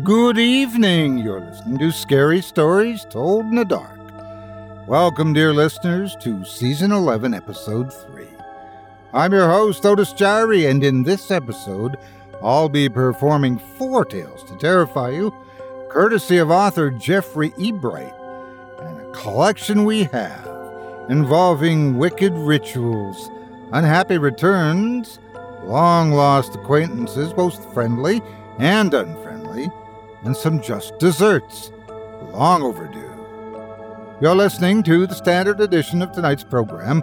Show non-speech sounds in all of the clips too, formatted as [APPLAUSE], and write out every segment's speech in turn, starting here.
Good evening. You're listening to Scary Stories Told in the Dark. Welcome, dear listeners, to Season 11, Episode 3. I'm your host, Otis Jiry, and in this episode, I'll be performing four tales to terrify you, courtesy of author Jeffrey Ebright, and a collection we have involving wicked rituals, unhappy returns, long lost acquaintances, both friendly and unfriendly, and some just desserts, long overdue. You're listening to the standard edition of tonight's program,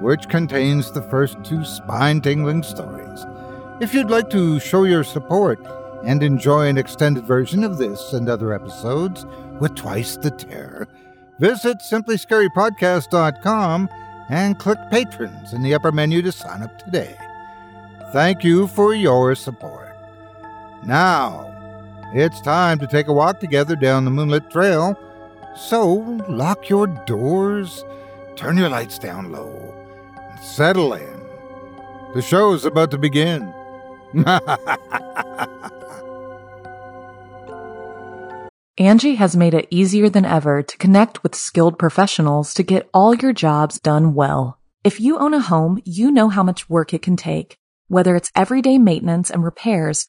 which contains the first two spine tingling stories. If you'd like to show your support and enjoy an extended version of this and other episodes with twice the terror, visit simplyscarypodcast.com and click Patrons in the upper menu to sign up today. Thank you for your support. Now, it's time to take a walk together down the moonlit trail. So, lock your doors, turn your lights down low, and settle in. The show is about to begin. [LAUGHS] Angi has made it easier than ever to connect with skilled professionals to get all your jobs done well. If you own a home, you know how much work it can take, whether it's everyday maintenance and repairs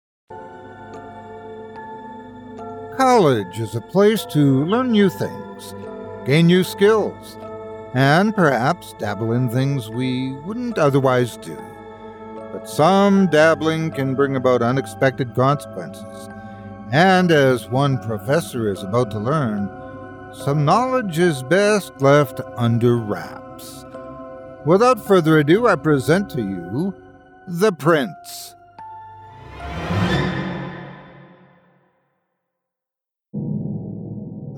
College is a place to learn new things, gain new skills, and perhaps dabble in things we wouldn't otherwise do. But some dabbling can bring about unexpected consequences. And as one professor is about to learn, some knowledge is best left under wraps. Without further ado, I present to you The Prince.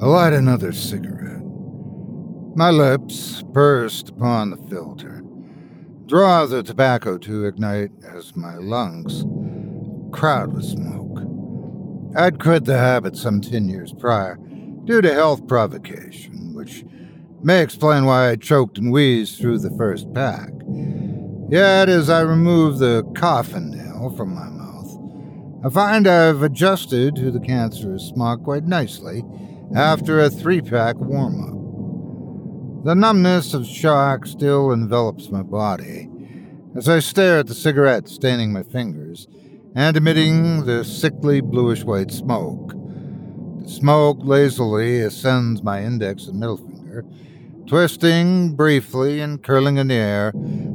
I light another cigarette. My lips pursed upon the filter. Draw the tobacco to ignite as my lungs crowd with smoke. I'd quit the habit some ten years prior due to health provocation, which may explain why I choked and wheezed through the first pack. Yet, as I remove the coffin nail from my mouth, I find I've adjusted to the cancerous smoke quite nicely after a three pack warm up. The numbness of shock still envelops my body as I stare at the cigarette staining my fingers and emitting the sickly bluish white smoke. The smoke lazily ascends my index and middle finger, twisting briefly and curling in the air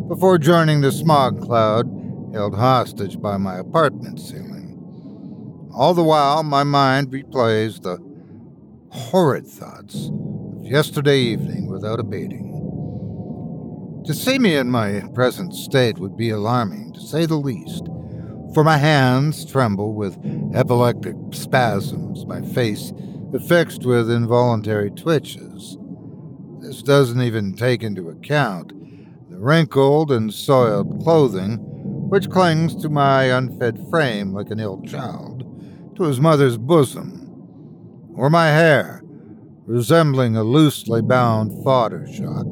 before joining the smog cloud held hostage by my apartment ceiling. All the while, my mind replays the horrid thoughts of yesterday evening without abating. To see me in my present state would be alarming, to say the least, for my hands tremble with epileptic spasms, my face affixed with involuntary twitches. This doesn't even take into account the wrinkled and soiled clothing which clings to my unfed frame like an ill child to his mother's bosom, or my hair, resembling a loosely bound fodder shock,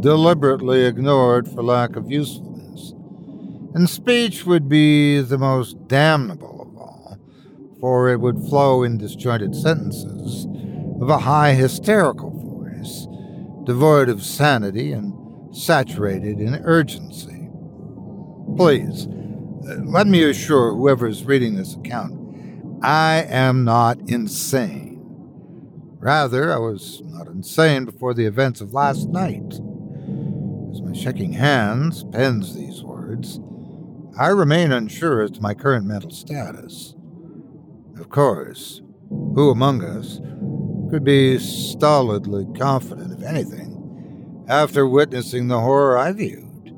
deliberately ignored for lack of usefulness. And speech would be the most damnable of all, for it would flow in disjointed sentences of a high hysterical voice, devoid of sanity and saturated in urgency. Please, uh, let me assure whoever is reading this account I am not insane. Rather, I was not insane before the events of last night. As my shaking hands pens these words, I remain unsure as to my current mental status. Of course, who among us could be stolidly confident of anything after witnessing the horror I viewed?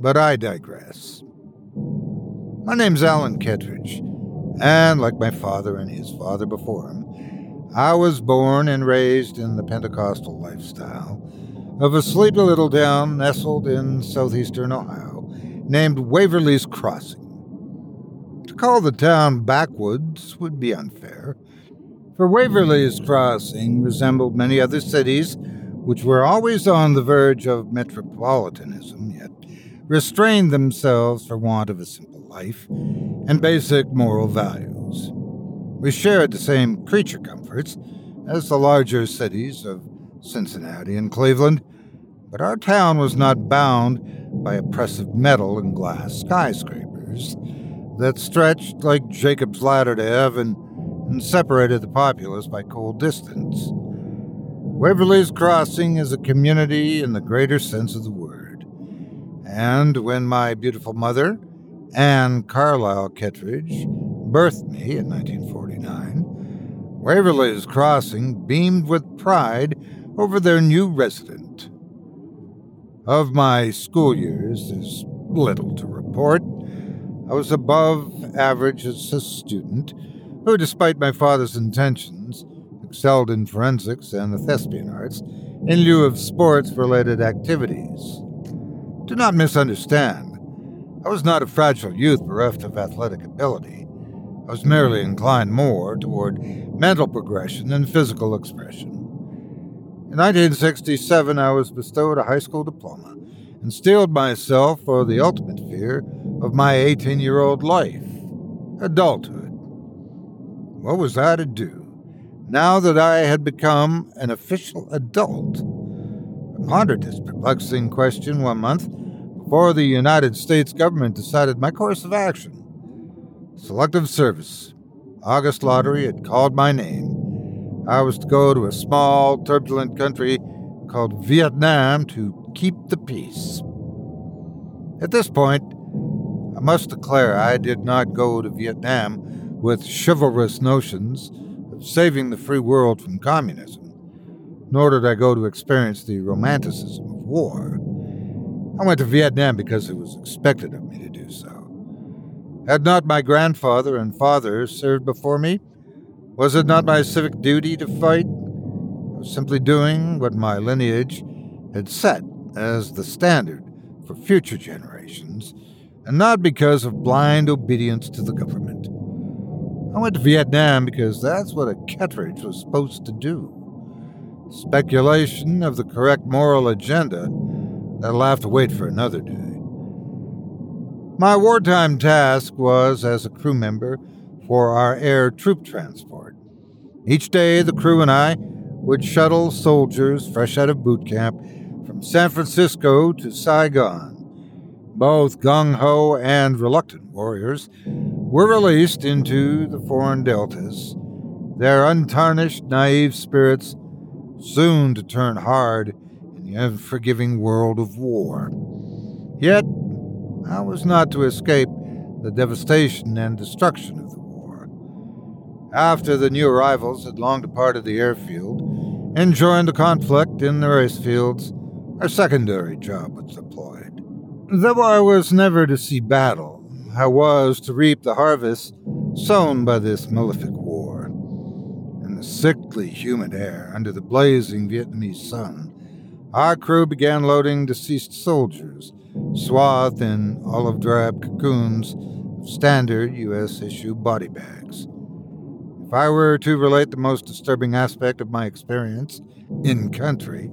But I digress. My name's Alan Kettridge, and like my father and his father before him, I was born and raised in the Pentecostal lifestyle of a sleepy little town nestled in southeastern Ohio named Waverly's Crossing. To call the town backwoods would be unfair, for Waverly's Crossing resembled many other cities which were always on the verge of metropolitanism, yet restrained themselves for want of a simple life and basic moral values. We shared the same creature comforts as the larger cities of Cincinnati and Cleveland, but our town was not bound by oppressive metal and glass skyscrapers that stretched like Jacob's ladder to heaven and separated the populace by cold distance. Waverly's Crossing is a community in the greater sense of the word. And when my beautiful mother, Anne Carlisle Kettridge, birthed me in 1949, Waverly's Crossing beamed with pride over their new resident. Of my school years, there's little to report. I was above average as a student, who, despite my father's intentions, excelled in forensics and the thespian arts in lieu of sports related activities. Do not misunderstand. I was not a fragile youth bereft of athletic ability. I was merely inclined more toward mental progression than physical expression. In 1967, I was bestowed a high school diploma and steeled myself for the ultimate fear of my 18 year old life adulthood. What was I to do now that I had become an official adult? I pondered this perplexing question one month before the United States government decided my course of action. Selective service. August Lottery had called my name. I was to go to a small, turbulent country called Vietnam to keep the peace. At this point, I must declare I did not go to Vietnam with chivalrous notions of saving the free world from communism, nor did I go to experience the romanticism of war. I went to Vietnam because it was expected of me to do so. Had not my grandfather and father served before me? Was it not my civic duty to fight? I was simply doing what my lineage had set as the standard for future generations, and not because of blind obedience to the government. I went to Vietnam because that's what a Kettridge was supposed to do. Speculation of the correct moral agenda That'll have to wait for another day. My wartime task was as a crew member for our air troop transport. Each day, the crew and I would shuttle soldiers fresh out of boot camp from San Francisco to Saigon. Both gung ho and reluctant warriors were released into the foreign deltas, their untarnished, naive spirits soon to turn hard in the unforgiving world of war. Yet, I was not to escape the devastation and destruction of the war. After the new arrivals had long departed the airfield and joined the conflict in the race fields, our secondary job was deployed. Though I was never to see battle, I was to reap the harvest sown by this malefic war. In the sickly, humid air, under the blazing Vietnamese sun, our crew began loading deceased soldiers, swathed in olive drab cocoons of standard U.S. issue body bags. If I were to relate the most disturbing aspect of my experience in country,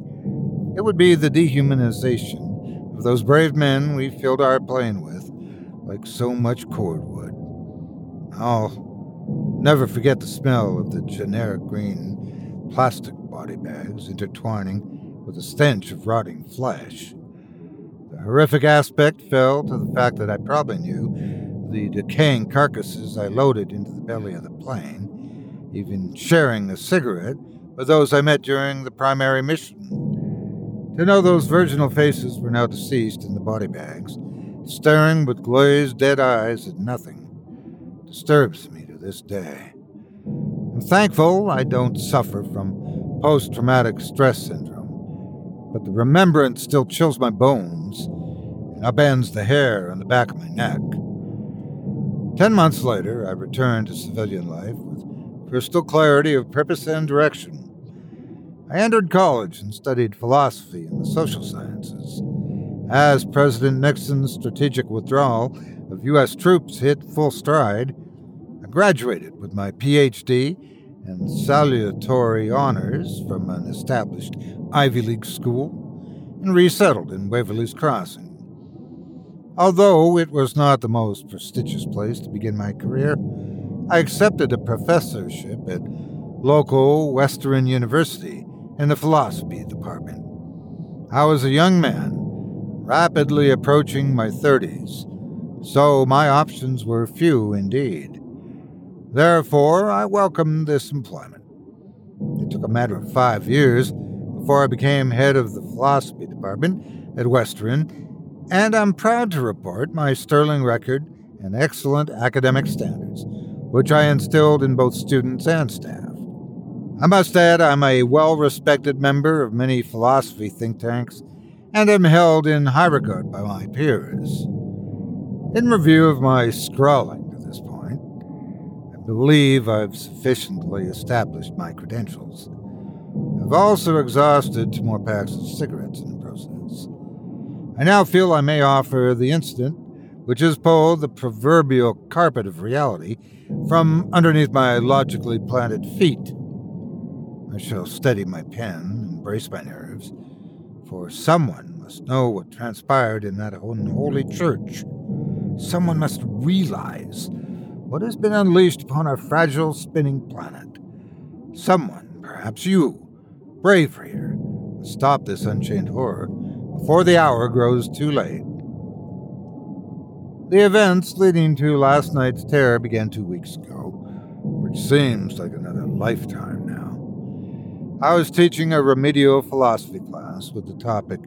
it would be the dehumanization of those brave men we filled our plane with like so much cordwood. I'll never forget the smell of the generic green plastic body bags intertwining with the stench of rotting flesh. Horrific aspect fell to the fact that I probably knew the decaying carcasses I loaded into the belly of the plane, even sharing a cigarette with those I met during the primary mission. To know those virginal faces were now deceased in the body bags staring with glazed dead eyes at nothing, disturbs me to this day. I'm thankful I don't suffer from post traumatic stress syndrome, but the remembrance still chills my bones and upends the hair on the back of my neck. Ten months later, I returned to civilian life with crystal clarity of purpose and direction. I entered college and studied philosophy and the social sciences. As President Nixon's strategic withdrawal of U.S. troops hit full stride, I graduated with my PhD and salutary honors from an established Ivy League school and resettled in Waverly's Crossing. Although it was not the most prestigious place to begin my career, I accepted a professorship at local Western University in the philosophy department. I was a young man rapidly approaching my 30s, so my options were few indeed. Therefore, I welcomed this employment. It took a matter of five years before I became head of the philosophy department at Western, and I'm proud to report my sterling record and excellent academic standards, which I instilled in both students and staff. I must add, I'm a well respected member of many philosophy think tanks and am held in high regard by my peers. In review of my scrawling to this point, I believe I've sufficiently established my credentials. I've also exhausted two more packs of cigarettes in the process. I now feel I may offer the incident which has pulled the proverbial carpet of reality from underneath my logically planted feet. I shall steady my pen and brace my nerves for someone must know what transpired in that unholy church. Someone must realize what has been unleashed upon our fragile, spinning planet. Someone, perhaps you, brave reader, stop this unchained horror before the hour grows too late. The events leading to last night's terror began two weeks ago, which seems like another lifetime now. I was teaching a remedial philosophy class with the topic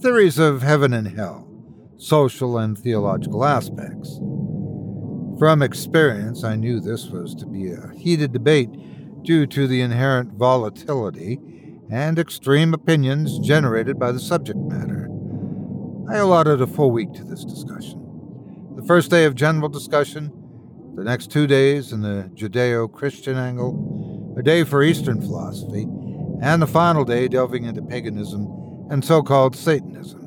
Theories of Heaven and Hell, Social and Theological Aspects. From experience, I knew this was to be a heated debate due to the inherent volatility and extreme opinions generated by the subject matter. I allotted a full week to this discussion. The first day of general discussion, the next two days in the Judeo Christian angle, a day for Eastern philosophy, and the final day delving into paganism and so called Satanism.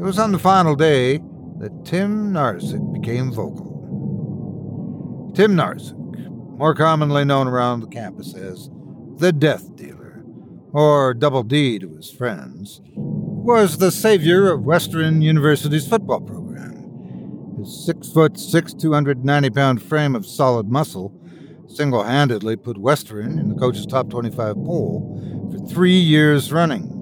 It was on the final day that Tim Narsick became vocal. Tim Narsick, more commonly known around the campus as the Death Dealer, or Double D to his friends, was the savior of Western University's football program. His six foot six, 290 pound frame of solid muscle single handedly put Western in the coach's top 25 poll for three years running.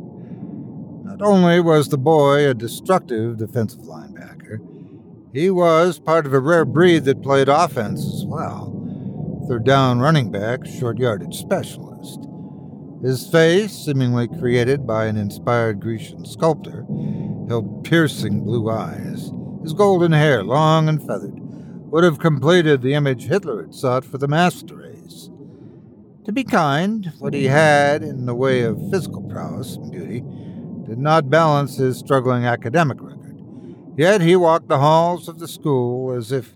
Not only was the boy a destructive defensive linebacker, he was part of a rare breed that played offense as well. Third down running back, short yardage specialist. His face, seemingly created by an inspired Grecian sculptor, held piercing blue eyes. His golden hair, long and feathered, would have completed the image Hitler had sought for the master race. To be kind, what he had in the way of physical prowess and beauty did not balance his struggling academic record. Yet he walked the halls of the school as if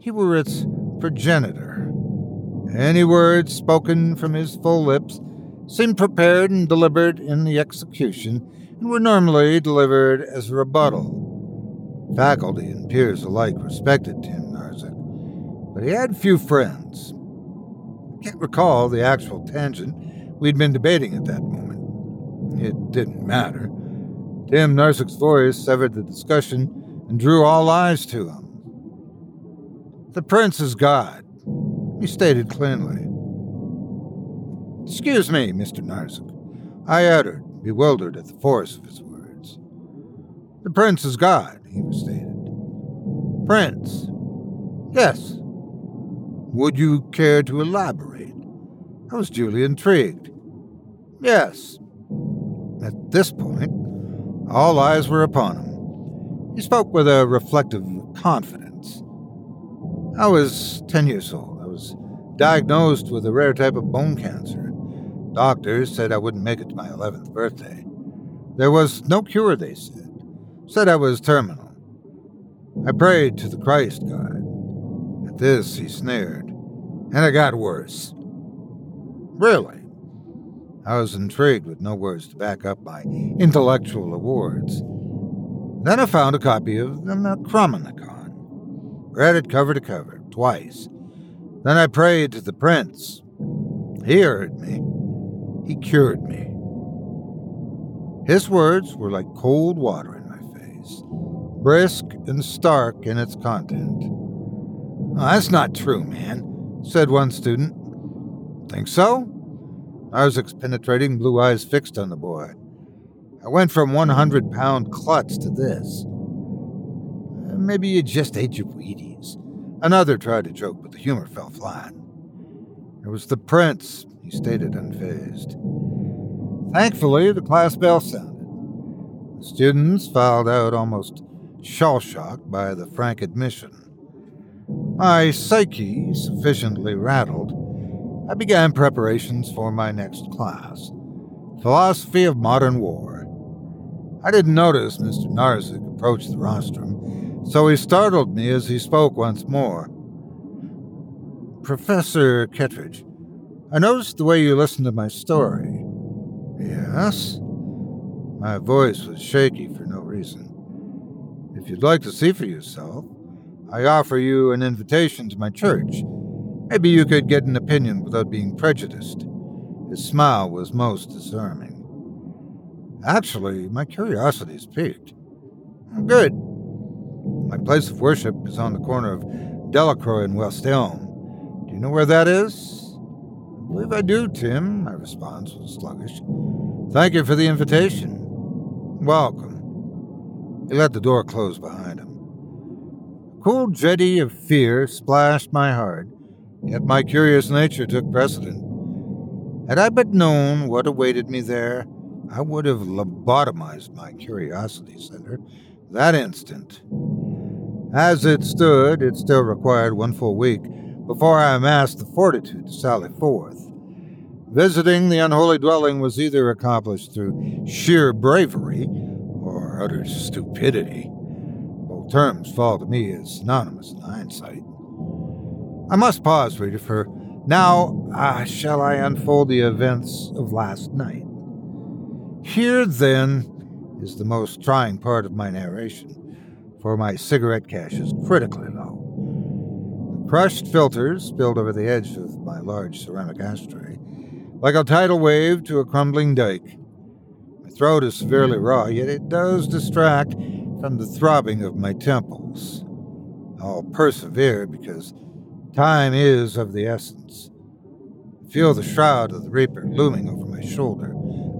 he were its progenitor. Any words spoken from his full lips seemed prepared and delivered in the execution, and were normally delivered as a rebuttal. Faculty and peers alike respected Tim Narzik, but he had few friends. I can't recall the actual tangent we'd been debating at that moment. It didn't matter. Tim Narzik's voice severed the discussion and drew all eyes to him. The prince is God, he stated cleanly. Excuse me, Mr. Narzik, I uttered, bewildered at the force of his words. The prince is God, he stated. Prince? Yes. Would you care to elaborate? I was duly intrigued. Yes. At this point, all eyes were upon him. He spoke with a reflective confidence. I was ten years old. I was diagnosed with a rare type of bone cancer. Doctors said I wouldn't make it to my 11th birthday. There was no cure, they said. Said I was terminal. I prayed to the Christ God. At this, he sneered. And it got worse. Really? I was intrigued with no words to back up my intellectual awards. Then I found a copy of the Necronomicon. Read it cover to cover, twice. Then I prayed to the prince. He heard me. He cured me. His words were like cold water in my face, brisk and stark in its content. Oh, that's not true, man, said one student. Think so? Narzik's penetrating blue eyes fixed on the boy. I went from 100 pound klutz to this. Uh, maybe you just ate your Wheaties. Another tried to joke, but the humor fell flat. It was the prince, he stated unfazed. Thankfully, the class bell sounded. The students filed out almost shell shocked by the frank admission. My psyche sufficiently rattled, I began preparations for my next class Philosophy of Modern War. I didn't notice Mr. Narzik approach the rostrum, so he startled me as he spoke once more. Professor Kettridge, I noticed the way you listened to my story. Yes? My voice was shaky for no reason. If you'd like to see for yourself, I offer you an invitation to my church Maybe you could get an opinion without being prejudiced. His smile was most disarming. Actually, my curiosity is piqued. Oh, good. My place of worship is on the corner of Delacroix and West Elm. Do you know where that is? I believe I do, Tim. My response was sluggish. Thank you for the invitation. Welcome. He let the door close behind him. A cool jetty of fear splashed my heart Yet my curious nature took precedent. Had I but known what awaited me there, I would have lobotomized my curiosity center that instant. As it stood, it still required one full week before I amassed the fortitude to sally forth. Visiting the unholy dwelling was either accomplished through sheer bravery or utter stupidity. Both terms fall to me as synonymous in hindsight. I must pause, reader, for now uh, shall I unfold the events of last night. Here, then, is the most trying part of my narration, for my cigarette cache is critically low. The crushed filters spilled over the edge of my large ceramic ashtray, like a tidal wave to a crumbling dike. My throat is severely raw, yet it does distract from the throbbing of my temples. I'll persevere because Time is of the essence. I feel the shroud of the Reaper looming over my shoulder,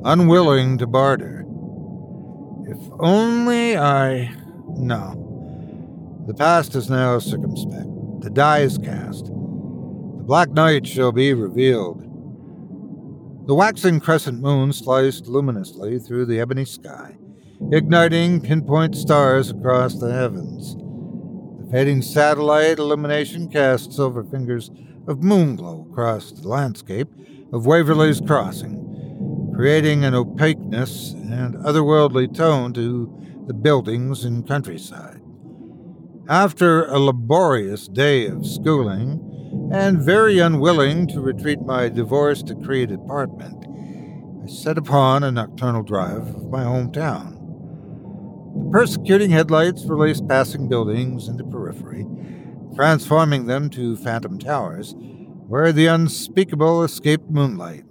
unwilling to barter. If only I. No. The past is now circumspect. The die is cast. The Black Night shall be revealed. The waxing crescent moon sliced luminously through the ebony sky, igniting pinpoint stars across the heavens. The fading satellite illumination cast silver fingers of moonglow across the landscape of Waverly's Crossing, creating an opaqueness and otherworldly tone to the buildings and countryside. After a laborious day of schooling, and very unwilling to retreat my divorce decreed apartment, I set upon a nocturnal drive of my hometown. The persecuting headlights released passing buildings into periphery, transforming them to phantom towers, where the unspeakable escaped moonlight.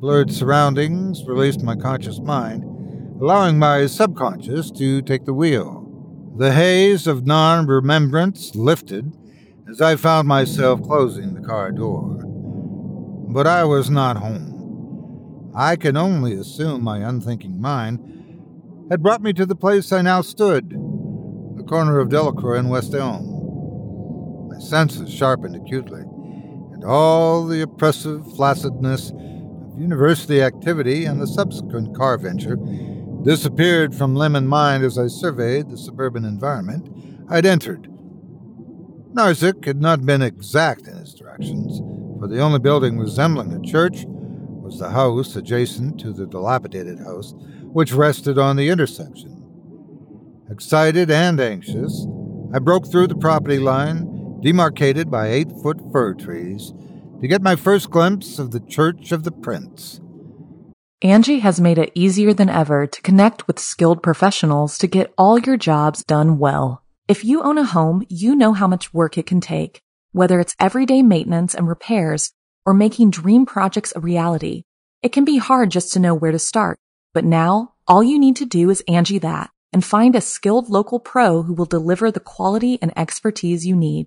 Blurred surroundings released my conscious mind, allowing my subconscious to take the wheel. The haze of non remembrance lifted as I found myself closing the car door. But I was not home. I can only assume my unthinking mind had brought me to the place I now stood, the corner of Delacroix and West Elm. My senses sharpened acutely, and all the oppressive flaccidness university activity and the subsequent car venture disappeared from and mind as I surveyed the suburban environment I'd entered. Narzik had not been exact in his directions, for the only building resembling a church was the house adjacent to the dilapidated house which rested on the intersection. Excited and anxious, I broke through the property line, demarcated by eight foot fir trees, to get my first glimpse of the Church of the Prince. Angi has made it easier than ever to connect with skilled professionals to get all your jobs done well. If you own a home, you know how much work it can take, whether it's everyday maintenance and repairs or making dream projects a reality. It can be hard just to know where to start, but now all you need to do is Angi that and find a skilled local pro who will deliver the quality and expertise you need.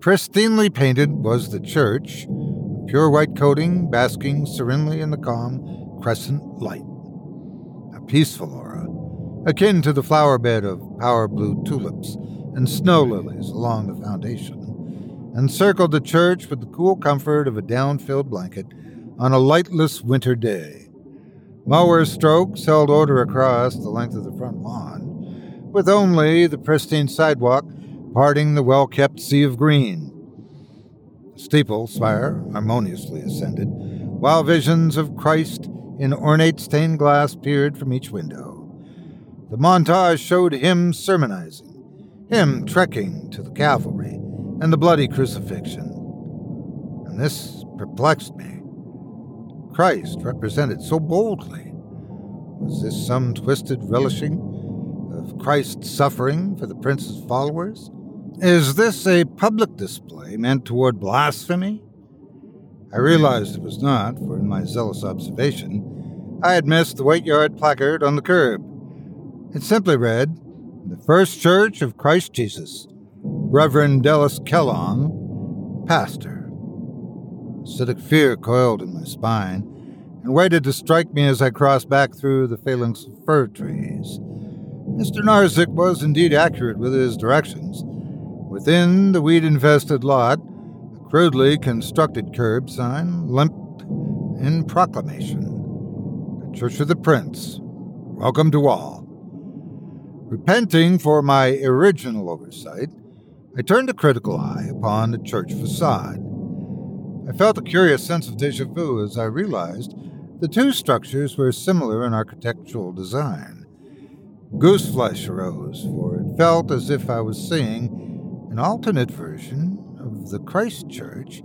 Pristinely painted was the church, pure white coating basking serenely in the calm crescent light. A peaceful aura, akin to the flower bed of power blue tulips and snow lilies along the foundation, encircled the church with the cool comfort of a down filled blanket on a lightless winter day. Mower strokes held order across the length of the front lawn, with only the pristine sidewalk parting the well kept sea of green. The steeple spire harmoniously ascended, while visions of Christ in ornate stained glass peered from each window. The montage showed him sermonizing, him trekking to the cavalry and the bloody crucifixion. And this perplexed me. Christ represented so boldly. Was this some twisted relishing of Christ's suffering for the prince's followers? Is this a public display meant toward blasphemy? I realized it was not, for in my zealous observation, I had missed the White Yard placard on the curb. It simply read, The First Church of Christ Jesus, Reverend Dallas Kellogg, Pastor. Acidic fear coiled in my spine and waited to strike me as I crossed back through the phalanx of fir trees. Mr. Narzik was indeed accurate with his directions. Within the weed infested lot, a crudely constructed curb sign limped in proclamation The Church of the Prince. Welcome to all. Repenting for my original oversight, I turned a critical eye upon the church facade. I felt a curious sense of deja vu as I realized the two structures were similar in architectural design. Gooseflesh arose, for it felt as if I was seeing an alternate version of the Christ Church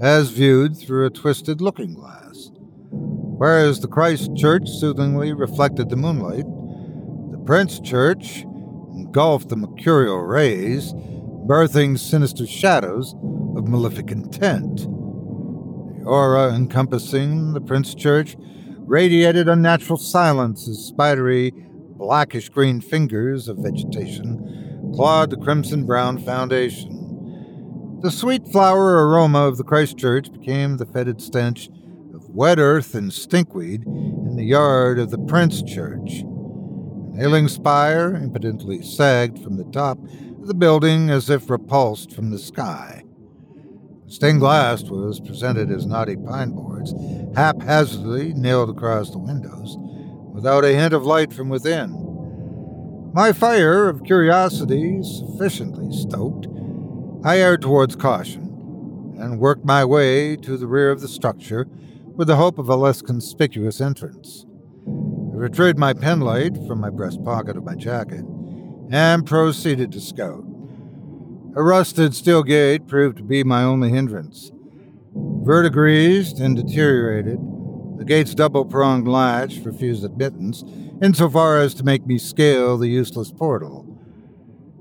as viewed through a twisted looking glass. Whereas the Christ Church soothingly reflected the moonlight, the Prince Church engulfed the mercurial rays, birthing sinister shadows of malefic intent. The aura encompassing the Prince Church radiated unnatural silence as spidery, blackish green fingers of vegetation clawed the crimson brown foundation. The sweet flower aroma of the Christ Church became the fetid stench of wet earth and stinkweed in the yard of the Prince Church. An ailing spire impotently sagged from the top of the building as if repulsed from the sky. Stained glass was presented as knotty pine boards, haphazardly nailed across the windows, without a hint of light from within. My fire of curiosity sufficiently stoked, I erred towards caution and worked my way to the rear of the structure with the hope of a less conspicuous entrance. I retrieved my penlight from my breast pocket of my jacket and proceeded to scout. A rusted steel gate proved to be my only hindrance. Verdigrised and deteriorated, the gate's double pronged latch refused admittance, insofar as to make me scale the useless portal.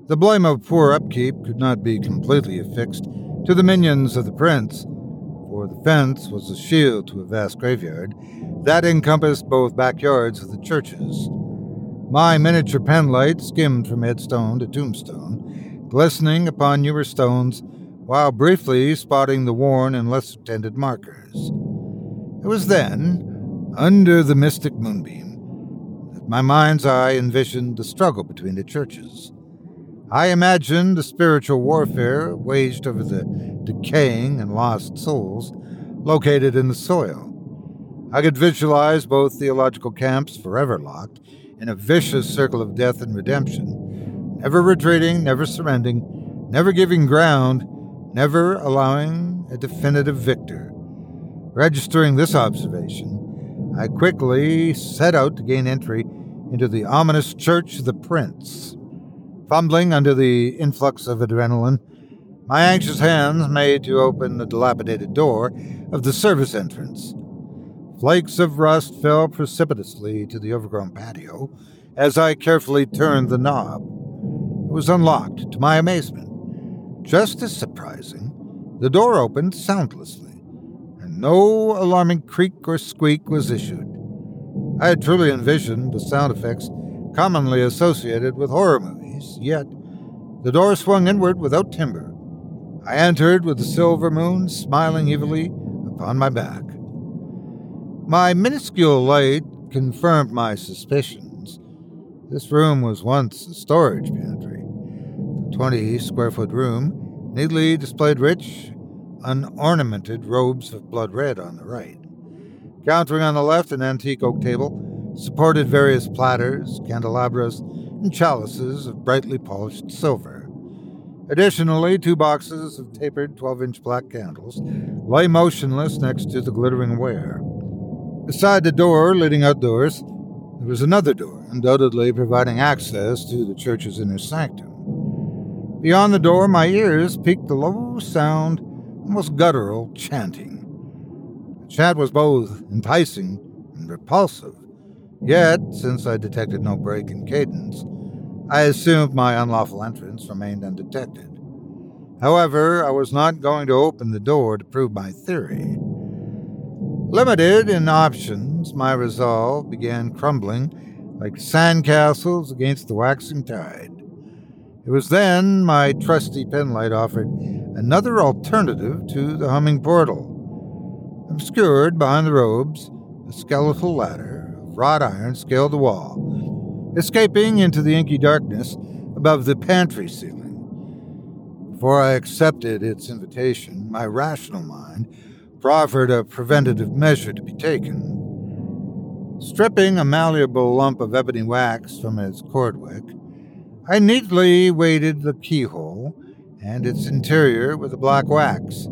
The blame of poor upkeep could not be completely affixed to the minions of the prince, for the fence was a shield to a vast graveyard that encompassed both backyards of the churches. My miniature penlight skimmed from headstone to tombstone, glistening upon newer stones while briefly spotting the worn and less attended markers. It was then, under the mystic moonbeam, my mind's eye envisioned the struggle between the churches. I imagined the spiritual warfare waged over the decaying and lost souls located in the soil. I could visualize both theological camps forever locked in a vicious circle of death and redemption never retreating, never surrendering, never giving ground, never allowing a definitive victor. Registering this observation, I quickly set out to gain entry into the ominous Church of the Prince. Fumbling under the influx of adrenaline, my anxious hands made to open the dilapidated door of the service entrance. Flakes of rust fell precipitously to the overgrown patio as I carefully turned the knob It was unlocked, to my amazement. Just as surprising, the door opened soundlessly, no alarming creak or squeak was issued. I had truly envisioned the sound effects commonly associated with horror movies, yet the door swung inward without timber. I entered with the silver moon smiling evilly upon my back. My minuscule light confirmed my suspicions. This room was once a storage pantry. 20 square foot room neatly displayed rich, unornamented robes of blood red on the right. Countering on the left, an antique oak table supported various platters, candelabras, and chalices of brightly polished silver. Additionally, two boxes of tapered 12 inch black candles lay motionless next to the glittering ware. Beside the door leading outdoors, there was another door, undoubtedly providing access to the church's inner sanctum. Beyond the door, my ears picked the low sound, almost guttural chanting. The chant was both enticing and repulsive, yet, since I detected no break in cadence, I assumed my unlawful entrance remained undetected. However, I was not going to open the door to prove my theory. Limited in options, my resolve began crumbling like sandcastles against the waxing tide. It was then my trusty penlight offered another alternative to the humming portal. Obscured behind the robes, a skeletal ladder of wrought iron scaled the wall, escaping into the inky darkness above the pantry ceiling. Before I accepted its invitation, my rational mind proffered a preventative measure to be taken. Stripping a malleable lump of ebony wax from its cord wick, I neatly weighted the keyhole and its interior with a black wax.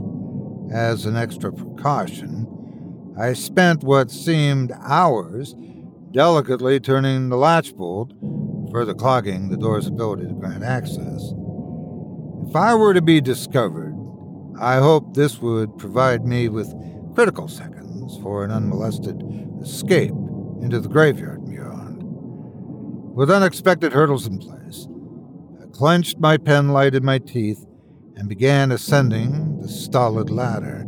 As an extra precaution, I spent what seemed hours delicately turning the latch bolt, further clogging the door's ability to grant access. If I were to be discovered, I hoped this would provide me with critical seconds for an unmolested escape into the graveyard beyond. With unexpected hurdles in place, clenched my pen light in my teeth and began ascending the stolid ladder.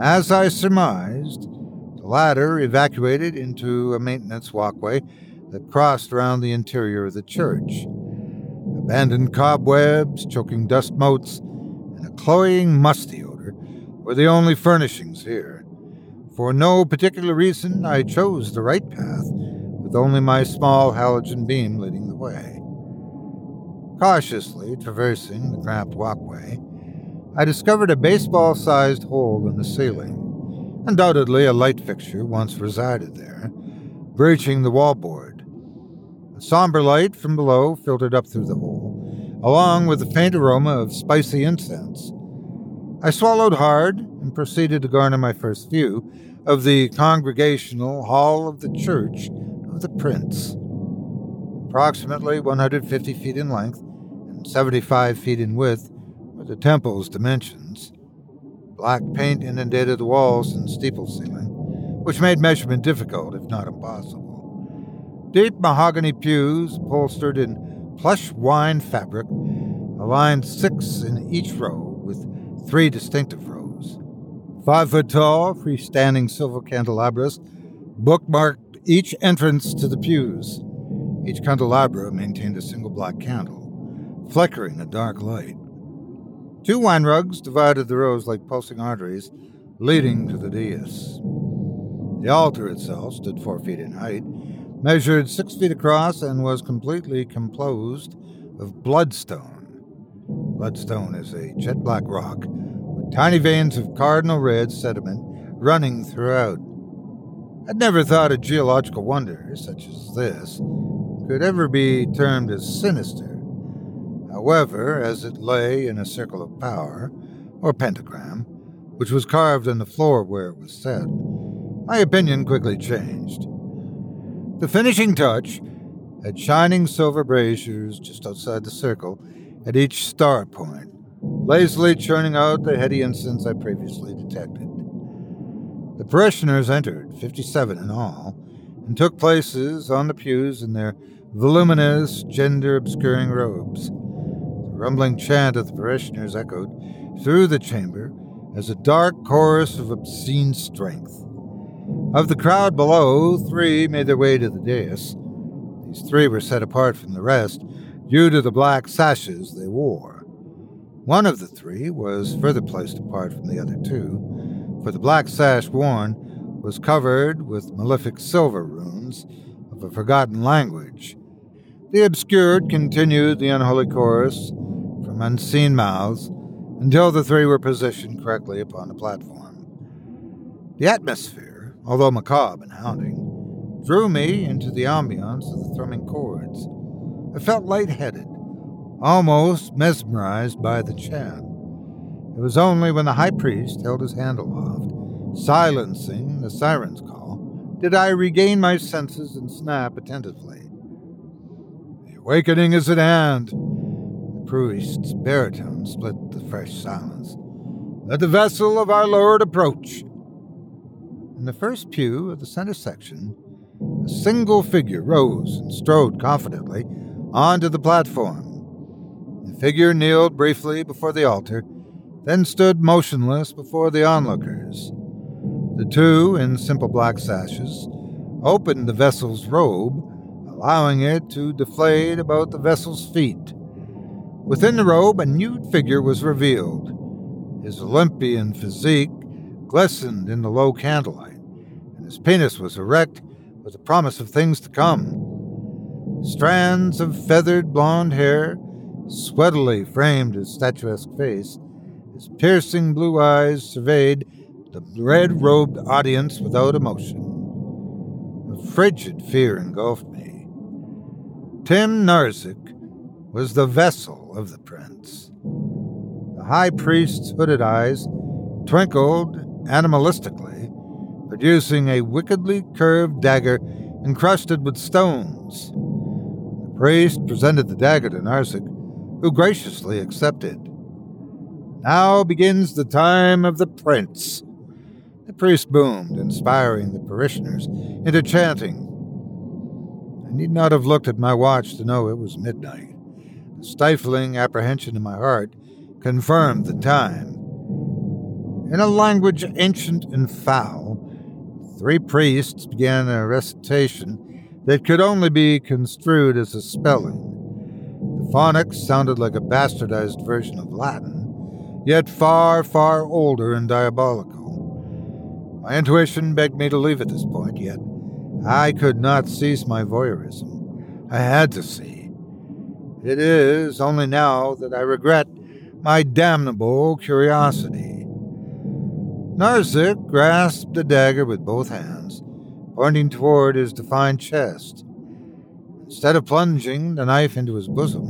As I surmised, the ladder evacuated into a maintenance walkway that crossed around the interior of the church. Abandoned cobwebs, choking dust motes, and a cloying musty odor were the only furnishings here. For no particular reason, I chose the right path, with only my small halogen beam leading. Cautiously traversing the cramped walkway, I discovered a baseball sized hole in the ceiling. Undoubtedly, a light fixture once resided there, breaching the wallboard. A somber light from below filtered up through the hole, along with the faint aroma of spicy incense. I swallowed hard and proceeded to garner my first view of the congregational hall of the Church of the Prince. Approximately 150 feet in length and 75 feet in width were the temple's dimensions. Black paint inundated the walls and steeple ceiling, which made measurement difficult, if not impossible. Deep mahogany pews, upholstered in plush wine fabric, aligned six in each row with three distinctive rows. Five foot tall, freestanding silver candelabras bookmarked each entrance to the pews. Each candelabra maintained a single black candle, flickering a dark light. Two wine rugs divided the rows like pulsing arteries, leading to the dais. The altar itself stood four feet in height measured six feet across and was completely composed of bloodstone. Bloodstone is a jet black rock with tiny veins of cardinal red sediment running throughout. I'd never thought a geological wonder such as this could ever be termed as sinister. However, as it lay in a circle of power, or pentagram, which was carved in the floor where it was set, my opinion quickly changed. The finishing touch had shining silver braziers just outside the circle at each star point, lazily churning out the heady incense I previously detected. The parishioners entered, 57 in all, and took places on the pews in their voluminous, gender obscuring robes. Rumbling chant of the parishioners echoed through the chamber as a dark chorus of obscene strength. Of the crowd below, three made their way to the dais. These three were set apart from the rest due to the black sashes they wore. One of the three was further placed apart from the other two, for the black sash worn was covered with malefic silver runes of a forgotten language. The obscured continued the unholy chorus unseen mouths until the three were positioned correctly upon the platform. The atmosphere although macabre and hounding, drew me into the ambiance of the thrumming chords. I felt light-headed, almost mesmerized by the chant. It was only when the high priest held his hand aloft, silencing the siren's call, did I regain my senses and snap attentively. The awakening is at hand. Priest's baritone split the fresh silence. Let the vessel of our Lord approach. In the first pew of the center section, a single figure rose and strode confidently onto the platform. The figure kneeled briefly before the altar, then stood motionless before the onlookers. The two, in simple black sashes, opened the vessel's robe, allowing it to deflate about the vessel's feet. Within the robe, a nude figure was revealed. His Olympian physique glistened in the low candlelight, and his penis was erect with the promise of things to come. Strands of feathered blonde hair sweatily framed his statuesque face. His piercing blue eyes surveyed the red robed audience without emotion. A frigid fear engulfed me. Tim Narzik was the vessel of the prince. The high priest's hooded eyes twinkled animalistically, producing a wickedly curved dagger encrusted with stones. The priest presented the dagger to Narzik, who graciously accepted. Now begins the time of the prince. The priest boomed, inspiring the parishioners into chanting. I need not have looked at my watch to know it was midnight. Stifling apprehension in my heart confirmed the time. In a language ancient and foul, three priests began a recitation that could only be construed as a spelling. The phonics sounded like a bastardized version of Latin, yet far, far older and diabolical. My intuition begged me to leave at this point, yet I could not cease my voyeurism. I had to see. It is only now that I regret my damnable curiosity. Narzik grasped the dagger with both hands, pointing toward his defined chest. Instead of plunging the knife into his bosom,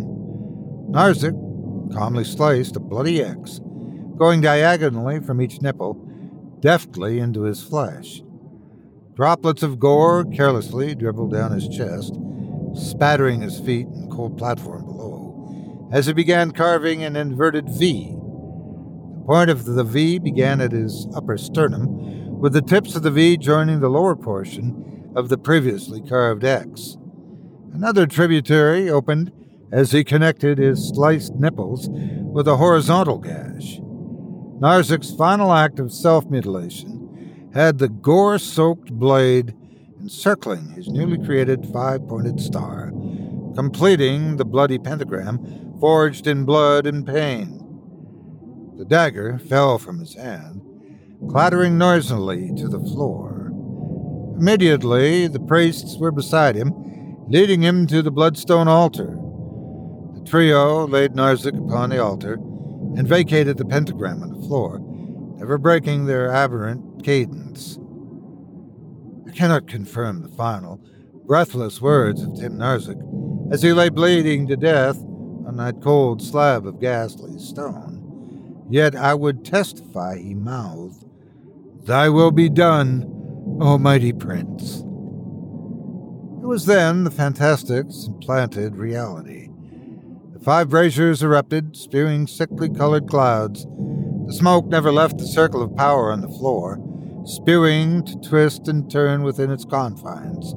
Narzik calmly sliced a bloody X, going diagonally from each nipple, deftly into his flesh. Droplets of gore carelessly dribbled down his chest, spattering his feet and cold platform below, as he began carving an inverted V The point of the V began at his upper sternum, with the tips of the V joining the lower portion of the previously carved X. Another tributary opened as he connected his sliced nipples with a horizontal gash. Narzik's final act of self mutilation had the gore soaked blade encircling his newly created five pointed star, completing the bloody pentagram forged in blood and pain. The dagger fell from his hand, clattering noisily to the floor. Immediately, the priests were beside him, leading him to the bloodstone altar. The trio laid Narzik upon the altar and vacated the pentagram on the floor, never breaking their aberrant cadence. I cannot confirm the final, breathless words of Tim Narzik as he lay bleeding to death on that cold slab of ghastly stone. Yet I would testify, he mouthed, Thy will be done, O mighty prince. It was then the fantastics implanted reality. The five braziers erupted, spewing sickly colored clouds. The smoke never left the circle of power on the floor, spewing to twist and turn within its confines.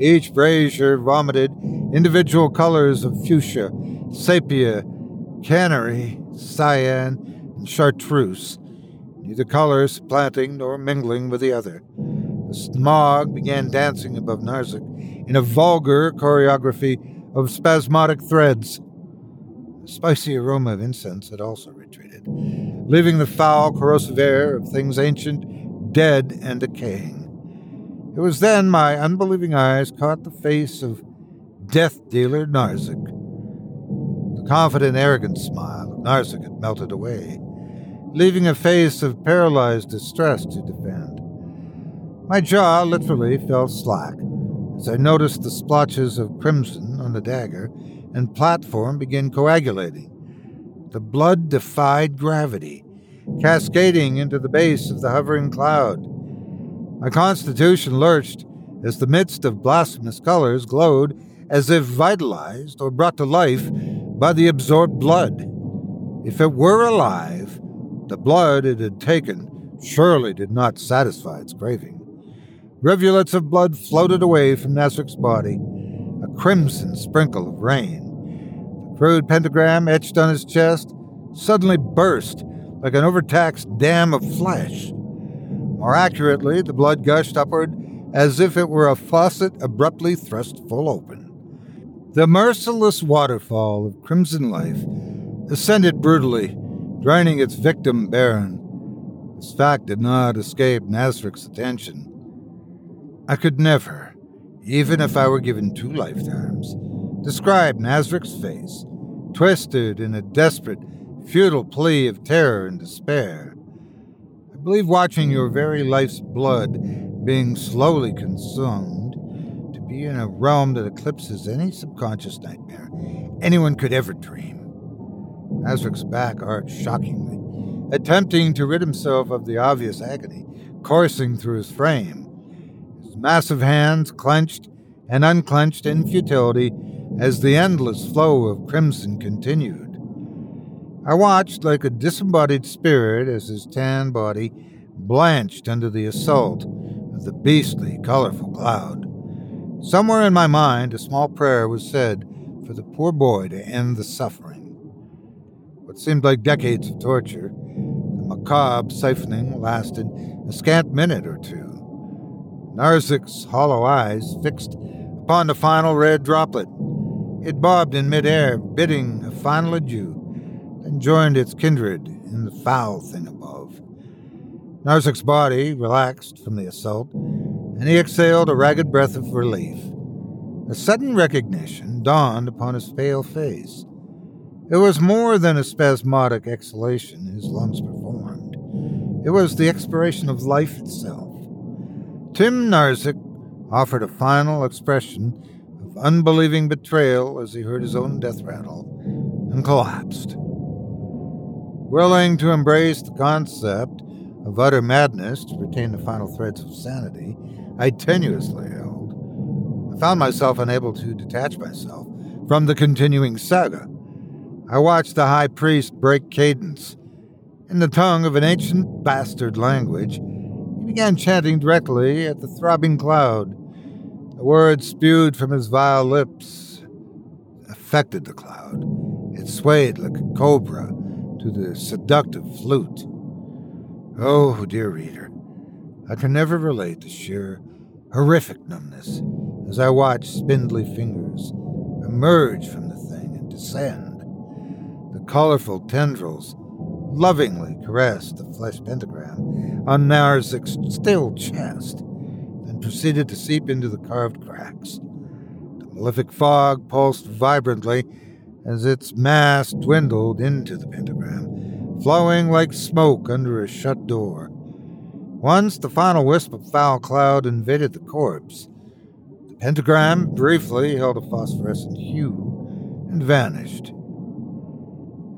Each brazier vomited individual colors of fuchsia, sepia, canary, cyan, and chartreuse, neither color supplanting nor mingling with the other. The smog began dancing above Narzik in a vulgar choreography of spasmodic threads. The spicy aroma of incense had also retreated, leaving the foul, corrosive air of things ancient, dead, and decaying. It was then my unbelieving eyes caught the face of death dealer Narzik. The confident, arrogant smile of Narzik had melted away leaving a face of paralyzed distress to defend. My jaw literally fell slack as I noticed the splotches of crimson on the dagger and platform begin coagulating. The blood defied gravity, cascading into the base of the hovering cloud. My constitution lurched as the midst of blasphemous colors glowed as if vitalized or brought to life by the absorbed blood. If it were alive, the blood it had taken surely did not satisfy its craving. Rivulets of blood floated away from Narzik's body, a crimson sprinkle of rain. The crude pentagram etched on his chest suddenly burst like an overtaxed dam of flesh. More accurately, the blood gushed upward as if it were a faucet abruptly thrust full open. The merciless waterfall of crimson life ascended brutally draining its victim barren. This fact did not escape Narzik's attention. I could never, even if I were given two lifetimes, describe Narzik's face, twisted in a desperate, futile plea of terror and despair. I believe watching your very life's blood being slowly consumed to be in a realm that eclipses any subconscious nightmare anyone could ever dream. Narzik's back arched shockingly, attempting to rid himself of the obvious agony coursing through his frame. His massive hands clenched and unclenched in futility as the endless flow of crimson continued. I watched like a disembodied spirit as his tan body blanched under the assault of the beastly, colorful cloud. Somewhere in my mind, a small prayer was said for the poor boy to end the suffering. What seemed like decades of torture, the macabre siphoning lasted a scant minute or two. Narzik's hollow eyes fixed upon the final red droplet. It bobbed in midair, bidding a final adieu, then joined its kindred in the foul thing above. Narzik's body relaxed from the assault, and he exhaled a ragged breath of relief. A sudden recognition dawned upon his pale face. It was more than a spasmodic exhalation his lungs performed. It was the expiration of life itself. Tim Narzik offered a final expression of unbelieving betrayal as he heard his own death rattle and collapsed. Willing to embrace the concept of utter madness to retain the final threads of sanity I tenuously held, I found myself unable to detach myself from the continuing saga. I watched the high priest break cadence. In the tongue of an ancient bastard language, he began chanting directly at the throbbing cloud. The words spewed from his vile lips affected the cloud. It swayed like a cobra to the seductive flute. Oh, dear reader, I can never relate the sheer horrific numbness as I watched spindly fingers emerge from the thing and descend. The colorful tendrils lovingly caressed the flesh pentagram on Narzik's still chest, then proceeded to seep into the carved cracks. The malefic fog pulsed vibrantly as its mass dwindled into the pentagram, flowing like smoke under a shut door. Once the final wisp of foul cloud invaded the corpse, the pentagram briefly held a phosphorescent hue and vanished.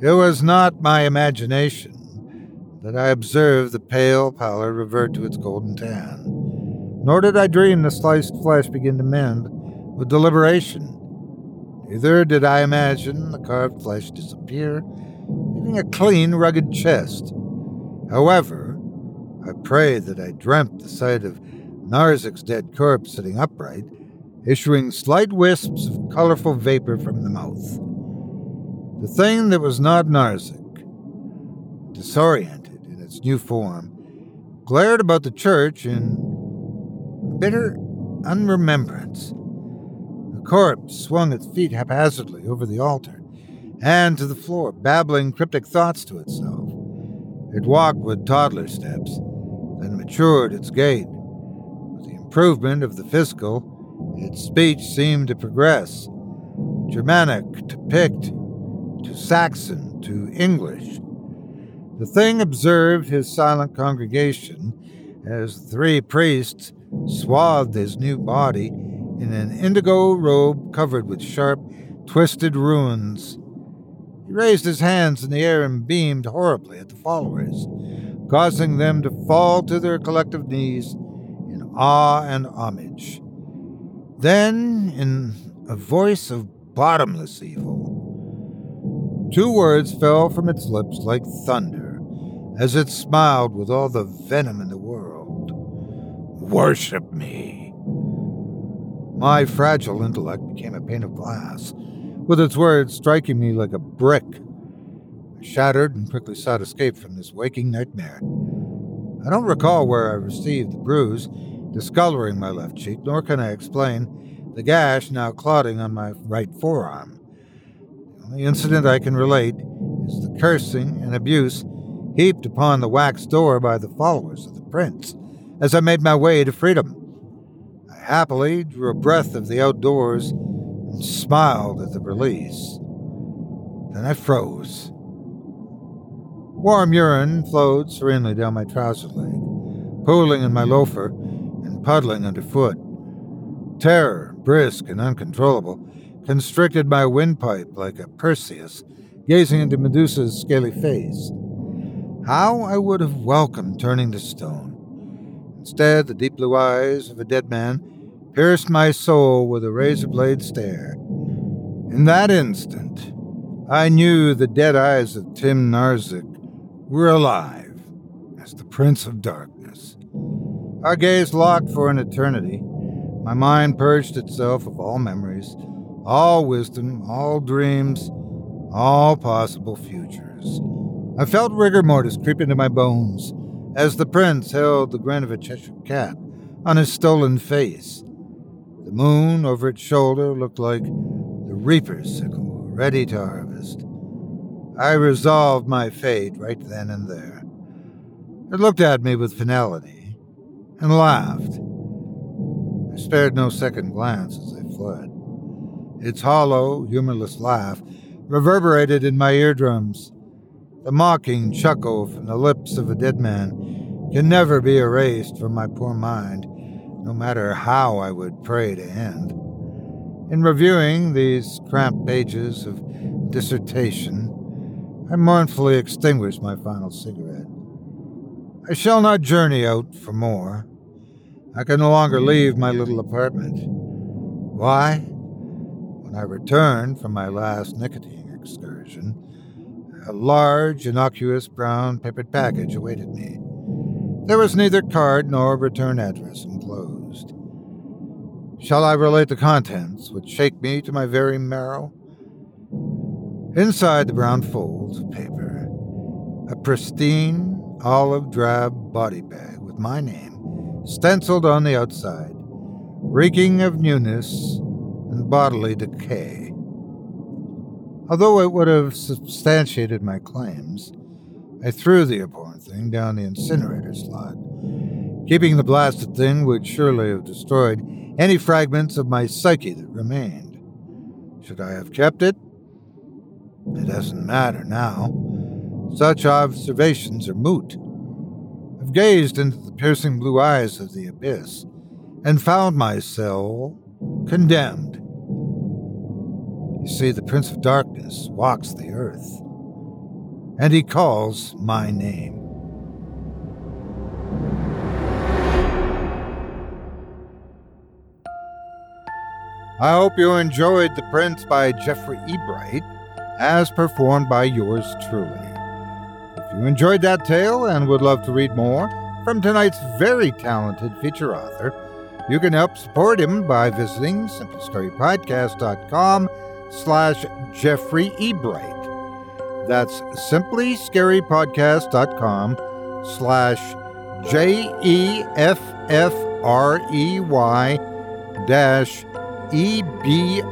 It was not my imagination that I observed the pale pallor revert to its golden tan, nor did I dream the sliced flesh begin to mend with deliberation. Neither did I imagine the carved flesh disappear, leaving a clean, rugged chest. However, I pray that I dreamt the sight of Narzik's dead corpse sitting upright, issuing slight wisps of colorful vapor from the mouth. The thing that was not Narzik, disoriented in its new form, glared about the church in bitter unremembrance. Corpse swung its feet haphazardly over the altar and to the floor, babbling cryptic thoughts to itself. It walked with toddler steps, then matured its gait. With the improvement of the physical, its speech seemed to progress. Germanic to Pict to Saxon to English. The thing observed his silent congregation as three priests swathed his new body in an indigo robe covered with sharp, twisted runes. He raised his hands in the air and beamed horribly at the followers, causing them to fall to their collective knees in awe and homage. Then, in a voice of bottomless evil, Two words fell from its lips like thunder as it smiled with all the venom in the world Worship me. My fragile intellect became a pane of glass, with its words striking me like a brick. I shattered and quickly sought escape from this waking nightmare. I don't recall where I received the bruise discoloring my left cheek, nor can I explain the gash now clotting on my right forearm. The incident I can relate is the cursing and abuse heaped upon the wax door by the followers of the prince as I made my way to freedom. Happily drew a breath of the outdoors and smiled at the release. Then I froze. Warm urine flowed serenely down my trouser leg, pooling in my loafer and puddling underfoot. Terror, brisk and uncontrollable, constricted my windpipe like a Perseus gazing into Medusa's scaly face. How I would have welcomed turning to stone. Instead, the deep blue eyes of a dead man pierced my soul with a razor blade stare. In that instant, I knew the dead eyes of Tim Narzik were alive as the Prince of Darkness. Our gaze locked for an eternity. My mind purged itself of all memories, all wisdom, all dreams, all possible futures. I felt rigor mortis creep into my bones as the prince held the grin of a Cheshire cat on his stolen face. The moon over its shoulder looked like the reaper's sickle, ready to harvest. I resolved my fate right then and there. It looked at me with finality and laughed. I spared no second glance as I fled. Its hollow, humorless laugh reverberated in my eardrums. The mocking chuckle from the lips of a dead man can never be erased from my poor mind, no matter how I would pray to end. In reviewing these cramped pages of dissertation, I mournfully extinguished my final cigarette. I shall not journey out for more. I can no longer leave my little apartment. Why? When I returned from my last nicotine excursion, a large, innocuous brown papered package awaited me. There was neither card nor return address enclosed. Shall I relate the contents, which shake me to my very marrow? Inside the brown folds of paper, a pristine olive drab body bag with my name stenciled on the outside, reeking of newness and bodily decay. Although it would have substantiated my claims, I threw the abhorrent thing down the incinerator slot. Keeping the blasted thing would surely have destroyed any fragments of my psyche that remained. Should I have kept it? It doesn't matter now. Such observations are moot. I've gazed into the piercing blue eyes of the abyss and found my cell condemned. You see, the Prince of Darkness walks the earth, and he calls my name. I hope you enjoyed The Prince by Jeffrey Ebright, as performed by yours truly. If you enjoyed that tale and would love to read more from tonight's very talented feature author, you can help support him by visiting simplyScaryPodcast.com slash Jeffrey Ebright. That's simplyscarypodcast.com slash J-E-F-F-R-E-Y dash E-B-R-I-G-H-T.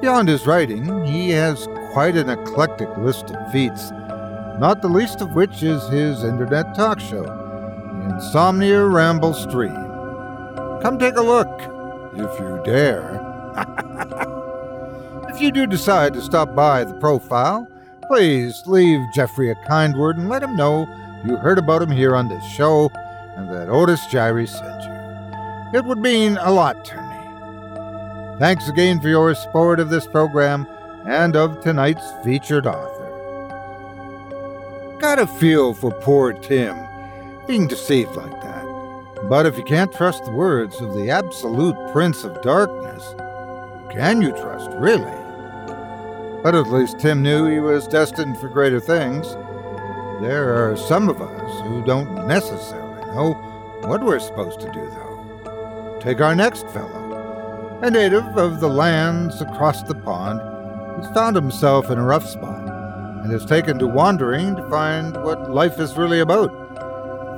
Beyond his writing, he has quite an eclectic list of feats, not the least of which is his internet talk show, the Insomnia Ramble Stream. Come take a look, if you dare. [LAUGHS] if you do decide to stop by the profile, please leave Jeffrey a kind word and let him know you heard about him here on this show and that Otis Jiry sent you. It would mean a lot to me. Thanks again for your support of this program and of tonight's featured author. Got a feel for poor Tim being deceived like that. But if you can't trust the words of the absolute Prince of Darkness, can you trust, really? But at least Tim knew he was destined for greater things. There are some of us who don't necessarily know what we're supposed to do, though. Take our next fellow, a native of the lands across the pond. He's found himself in a rough spot and has taken to wandering to find what life is really about.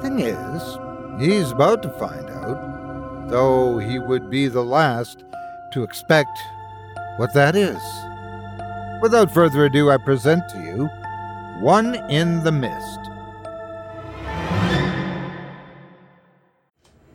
Thing is, he's about to find out, though he would be the last to expect what that is. Without further ado, I present to you One in the Mist.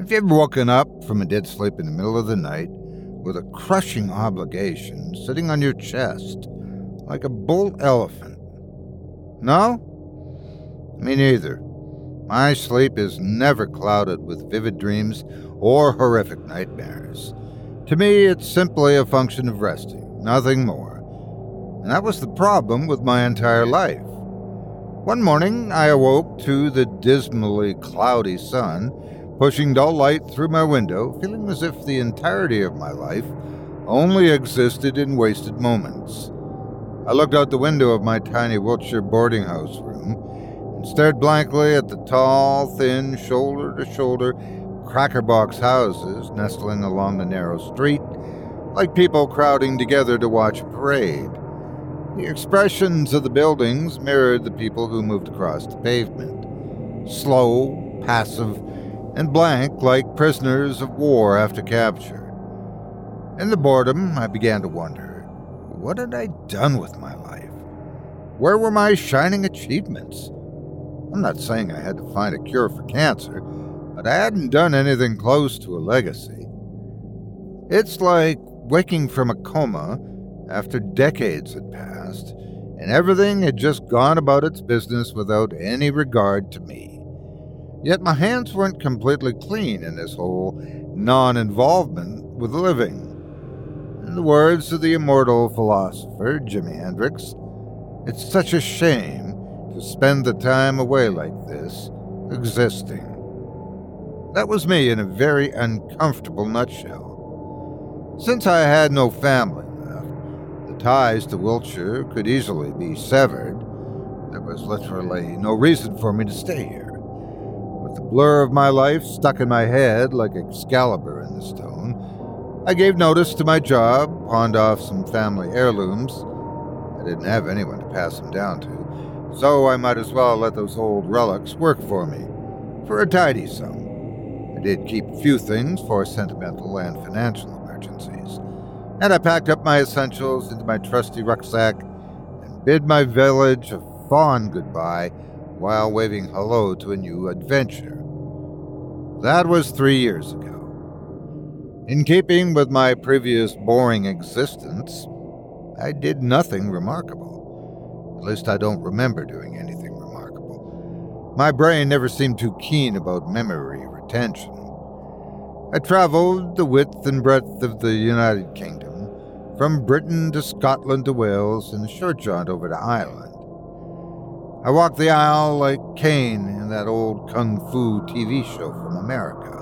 Have you ever woken up from a dead sleep in the middle of the night with a crushing obligation sitting on your chest like a bull elephant? No? Me neither. My sleep is never clouded with vivid dreams or horrific nightmares. To me, it's simply a function of resting, nothing more. And that was the problem with my entire life. One morning, I awoke to the dismally cloudy sun pushing dull light through my window, feeling as if the entirety of my life only existed in wasted moments. I looked out the window of my tiny Wiltshire boarding house room and stared blankly at the tall, thin, shoulder to shoulder crackerbox houses nestling along the narrow street, like people crowding together to watch a parade. The expressions of the buildings mirrored the people who moved across the pavement. Slow, passive, and blank like prisoners of war after capture. In the boredom, I began to wonder what had I done with my life? Where were my shining achievements? I'm not saying I had to find a cure for cancer, but I hadn't done anything close to a legacy. It's like waking from a coma after decades had passed, and everything had just gone about its business without any regard to me. Yet my hands weren't completely clean in this whole non involvement with living. In the words of the immortal philosopher Jimi Hendrix, it's such a shame to spend the time away like this, existing. That was me in a very uncomfortable nutshell. Since I had no family left, the ties to Wiltshire could easily be severed. There was literally no reason for me to stay here. With the blur of my life stuck in my head like Excalibur in the stone, I gave notice to my job, pawned off some family heirlooms. I didn't have anyone to pass them down to, so I might as well let those old relics work for me, for a tidy sum. I did keep a few things for sentimental and financial emergencies, and I packed up my essentials into my trusty rucksack and bid my village a fond goodbye while waving hello to a new adventure. That was three years ago. In keeping with my previous boring existence, I did nothing remarkable. At least I don't remember doing anything remarkable. My brain never seemed too keen about memory retention. I traveled the width and breadth of the United Kingdom, from Britain to Scotland to Wales, and a short jaunt over to Ireland. I walked the aisle like Caine in that old kung fu TV show from America.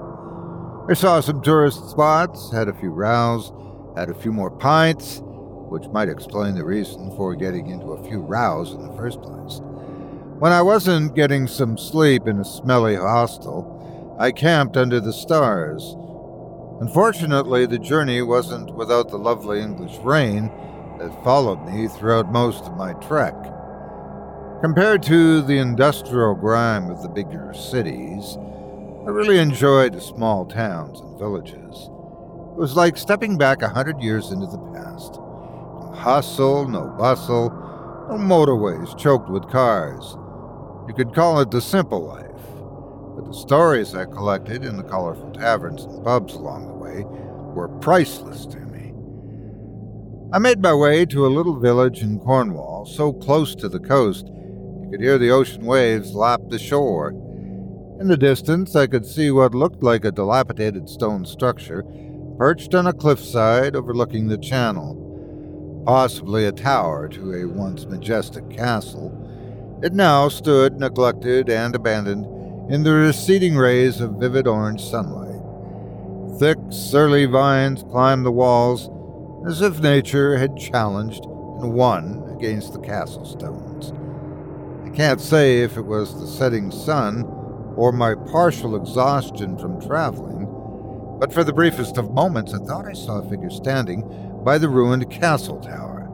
I saw some tourist spots, had a few rows, had a few more pints, which might explain the reason for getting into a few rows in the first place. When I wasn't getting some sleep in a smelly hostel, I camped under the stars. Unfortunately, the journey wasn't without the lovely English rain that followed me throughout most of my trek. Compared to the industrial grime of the bigger cities, I really enjoyed the small towns and villages. It was like stepping back a hundred years into the past. No hustle, no bustle, no motorways choked with cars. You could call it the simple life, but the stories I collected in the colorful taverns and pubs along the way were priceless to me. I made my way to a little village in Cornwall, so close to the coast could hear the ocean waves lap the shore. In the distance, I could see what looked like a dilapidated stone structure perched on a cliffside overlooking the channel, possibly a tower to a once majestic castle. It now stood neglected and abandoned in the receding rays of vivid orange sunlight. Thick, surly vines climbed the walls as if nature had challenged and won against the castle stones. I can't say if it was the setting sun or my partial exhaustion from traveling, but for the briefest of moments I thought I saw a figure standing by the ruined castle tower.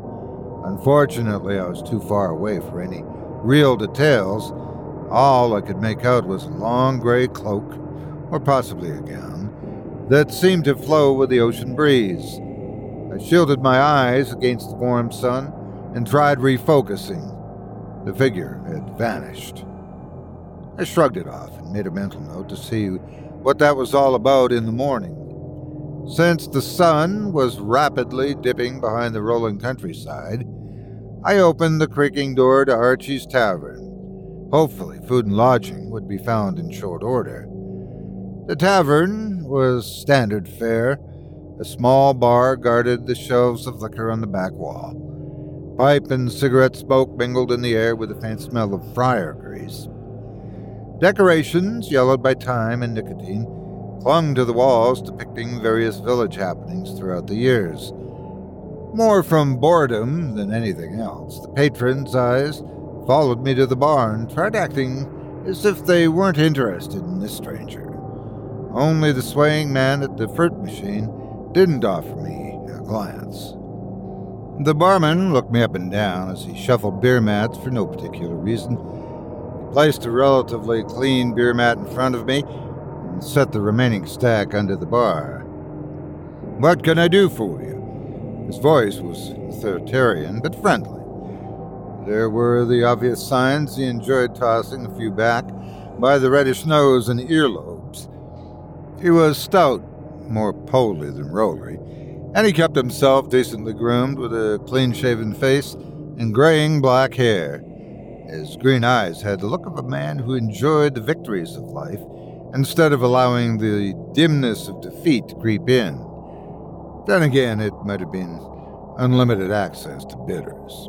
Unfortunately, I was too far away for any real details. All I could make out was a long gray cloak, or possibly a gown, that seemed to flow with the ocean breeze. I shielded my eyes against the warm sun and tried refocusing. The figure had vanished. I shrugged it off and made a mental note to see what that was all about in the morning. Since the sun was rapidly dipping behind the rolling countryside, I opened the creaking door to Archie's Tavern. Hopefully, food and lodging would be found in short order. The tavern was standard fare. A small bar guarded the shelves of liquor on the back wall. Pipe and cigarette smoke mingled in the air with the faint smell of fryer grease. Decorations, yellowed by time and nicotine, clung to the walls depicting various village happenings throughout the years. More from boredom than anything else, the patrons' eyes followed me to the bar and tried acting as if they weren't interested in this stranger. Only the swaying man at the fruit machine didn't offer me a glance. The barman looked me up and down as he shuffled beer mats for no particular reason. He placed a relatively clean beer mat in front of me and set the remaining stack under the bar. What can I do for you? His voice was authoritarian but friendly. There were the obvious signs he enjoyed tossing a few back by the reddish nose and earlobes. He was stout, more poly than rollery, and he kept himself decently groomed with a clean shaven face and graying black hair. His green eyes had the look of a man who enjoyed the victories of life instead of allowing the dimness of defeat to creep in. Then again, it might have been unlimited access to bitters.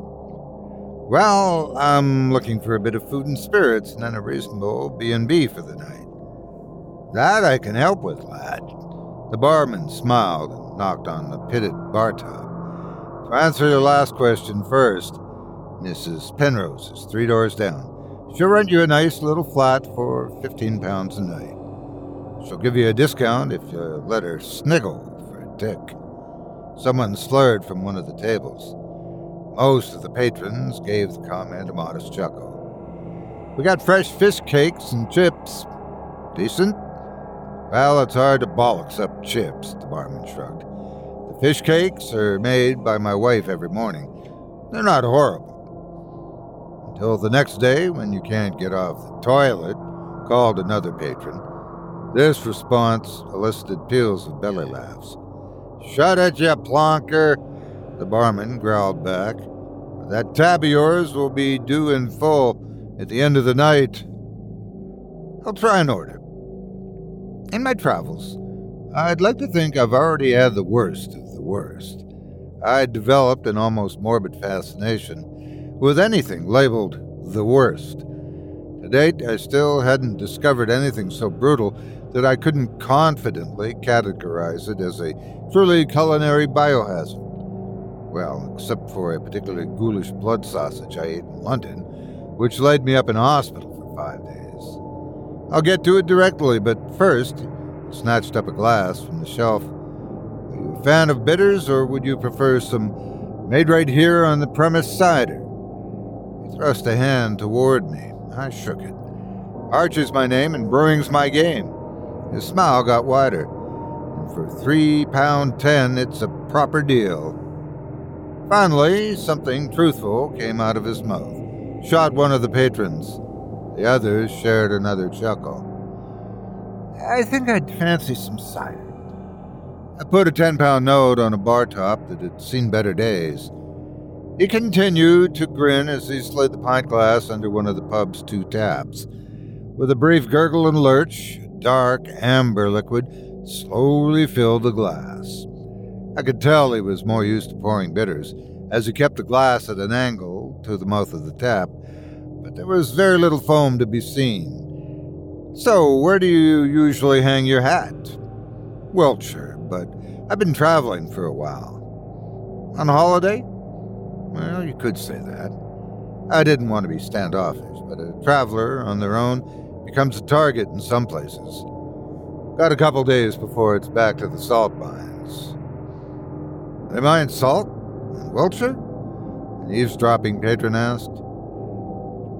Well, I'm looking for a bit of food and spirits and then a reasonable B&B for the night. That I can help with, lad. The barman smiled knocked on the pitted bar top. To answer your last question first, Mrs. Penrose is three doors down. She'll rent you a nice little flat for 15 pounds a night. She'll give you a discount if you let her sniggle for a tick. Someone slurred from one of the tables. Most of the patrons gave the comment a modest chuckle. We got fresh fish cakes and chips. Decent? Well, it's hard to bollocks up chips, the barman shrugged. Fish cakes are made by my wife every morning. They're not horrible. Until the next day, when you can't get off the toilet, called another patron. This response elicited peals of belly laughs. Shut it, you plonker, the barman growled back. That tab of yours will be due in full at the end of the night. I'll try and order. In my travels, I'd like to think I've already had the worst of worst. I'd developed an almost morbid fascination with anything labeled the worst. To date, I still hadn't discovered anything so brutal that I couldn't confidently categorize it as a truly culinary biohazard. Well, except for a particularly ghoulish blood sausage I ate in London, which laid me up in hospital for five days. I'll get to it directly, but first, I snatched up a glass from the shelf. Fan of bitters, or would you prefer some made right here on the premise cider? He thrust a hand toward me. I shook it. Archer's my name, and brewing's my game. His smile got wider. And for three pound ten, it's a proper deal. Finally, something truthful came out of his mouth. Shot one of the patrons. The others shared another chuckle. I think I'd fancy some cider. I put a ten pound note on a bar top that had seen better days. He continued to grin as he slid the pint glass under one of the pub's two taps. With a brief gurgle and lurch, dark amber liquid slowly filled the glass. I could tell he was more used to pouring bitters, as he kept the glass at an angle to the mouth of the tap, but there was very little foam to be seen. So, where do you usually hang your hat? Wiltshire, but I've been traveling for a while. On holiday? Well, you could say that. I didn't want to be standoffish, but a traveler on their own becomes a target in some places. Got a couple days before it's back to the salt mines. They mine salt in Wiltshire? An eavesdropping patron asked.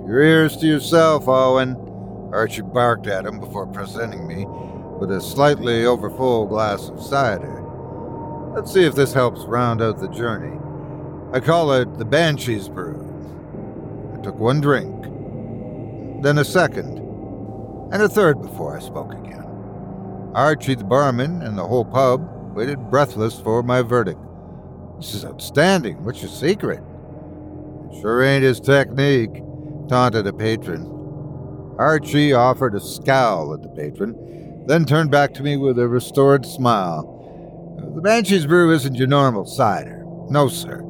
Your ears to yourself, Owen. Archie barked at him before presenting me with a slightly overfull glass of cider. Let's see if this helps round out the journey. I call it the Banshee's Brew. I took one drink, then a second, and a third before I spoke again. Archie, the barman, and the whole pub waited breathless for my verdict. This is outstanding. What's your secret? It sure ain't his technique, taunted a patron. Archie offered a scowl at the patron, then turned back to me with a restored smile. The Banshee's Brew isn't your normal cider. No, sir.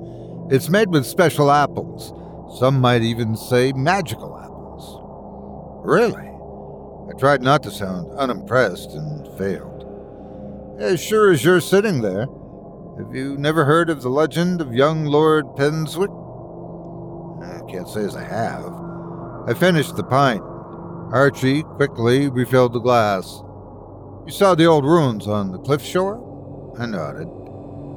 It's made with special apples. Some might even say magical apples. Really? I tried not to sound unimpressed and failed. As sure as you're sitting there, have you never heard of the legend of young Lord Penswick? I can't say as I have. I finished the pint. Archie quickly refilled the glass. You saw the old ruins on the cliff shore? I nodded.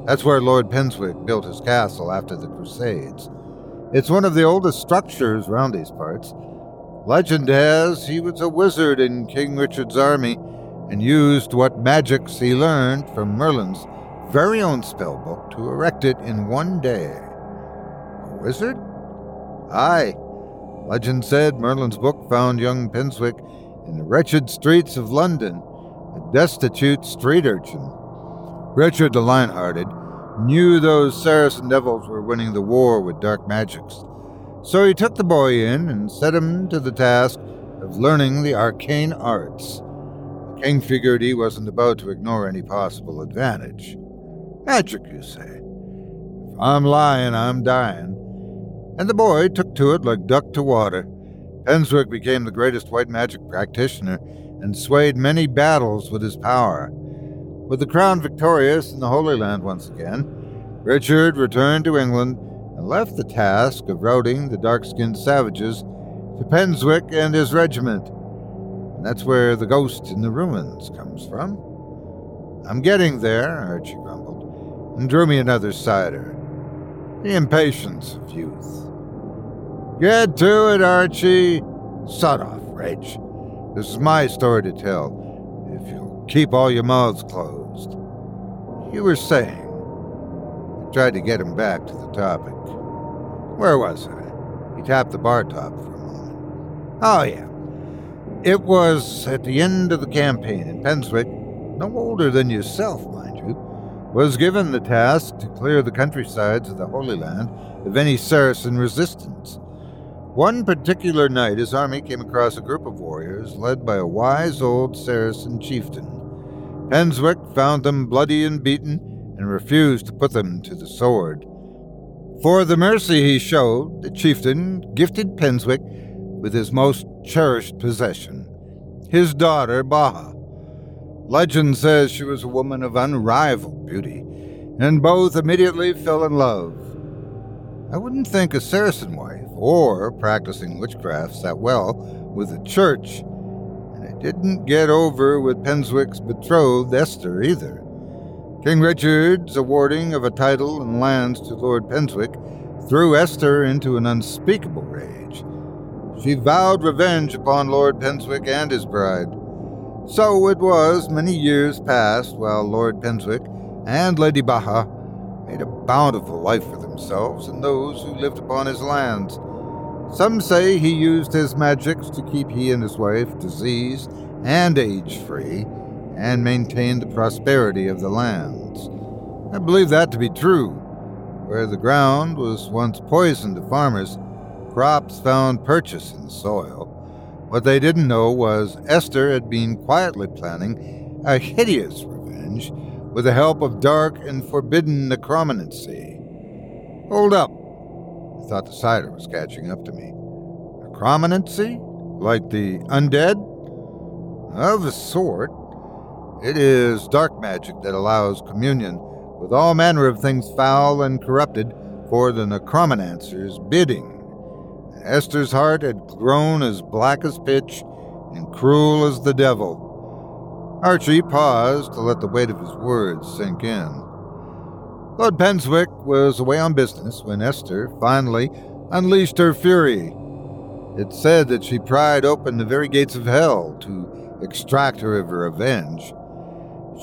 That's where Lord Penswick built his castle after the Crusades. It's one of the oldest structures round these parts. Legend has he was a wizard in King Richard's army and used what magics he learned from Merlin's very own spellbook to erect it in one day. A wizard? Aye. Legend said Merlin's book found young Penswick in the wretched streets of London, destitute street urchin. Richard the Lionhearted knew those Saracen devils were winning the war with dark magics, so he took the boy in and set him to the task of learning the arcane arts. The king figured he wasn't about to ignore any possible advantage. Magic, you say? If I'm lying, I'm dying. And the boy took to it like duck to water. Penswick became the greatest white magic practitioner and swayed many battles with his power. With the crown victorious in the Holy Land once again, Richard returned to England and left the task of routing the dark skinned savages to Penswick and his regiment. And that's where the ghost in the ruins comes from. I'm getting there, Archie grumbled, and drew me another cider. The impatience of youth. Get to it, Archie. Sod off, Reg. This is my story to tell. If you'll keep all your mouths closed. You were saying. I tried to get him back to the topic. Where was I? He tapped the bar top for a moment. Oh, yeah. It was at the end of the campaign, and Penswick, no older than yourself, mind you, was given the task to clear the countrysides of the Holy Land of any Saracen resistance. One particular night, his army came across a group of warriors led by a wise old Saracen chieftain. Penswick found them bloody and beaten and refused to put them to the sword. For the mercy he showed, the chieftain gifted Penswick with his most cherished possession, his daughter Baha. Legend says she was a woman of unrivaled beauty, and both immediately fell in love. I wouldn't think a Saracen wife or practicing witchcraft sat well with the church and it didn't get over with Penswick's betrothed Esther either. King Richard's awarding of a title and lands to Lord Penswick threw Esther into an unspeakable rage. She vowed revenge upon Lord Penswick and his bride. So it was many years passed while Lord Penswick and Lady Baha made a bountiful life for themselves and those who lived upon his lands. Some say he used his magics to keep he and his wife diseased and age free and maintain the prosperity of the lands. I believe that to be true. Where the ground was once poisoned to farmers, crops found purchase in the soil. What they didn't know was Esther had been quietly planning a hideous revenge with the help of dark and forbidden necromancy. Hold up. Thought the cider was catching up to me. Necromancy? Like the undead? Of a sort. It is dark magic that allows communion with all manner of things foul and corrupted for the necromancer's bidding. Esther's heart had grown as black as pitch and cruel as the devil. Archie paused to let the weight of his words sink in. Lord Penswick was away on business when Esther finally unleashed her fury. It said that she pried open the very gates of hell to extract her of her revenge.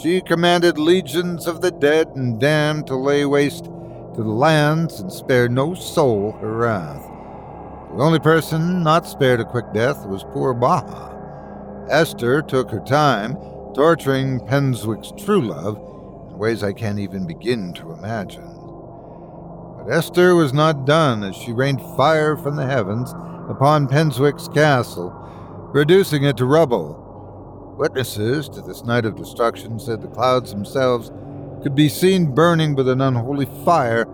She commanded legions of the dead and damned to lay waste to the lands and spare no soul her wrath. The only person not spared a quick death was poor Baha. Esther took her time, torturing Penswick's true love ways I can't even begin to imagine. But Esther was not done as she rained fire from the heavens upon Penswick's castle, reducing it to rubble. Witnesses to this night of destruction said the clouds themselves could be seen burning with an unholy fire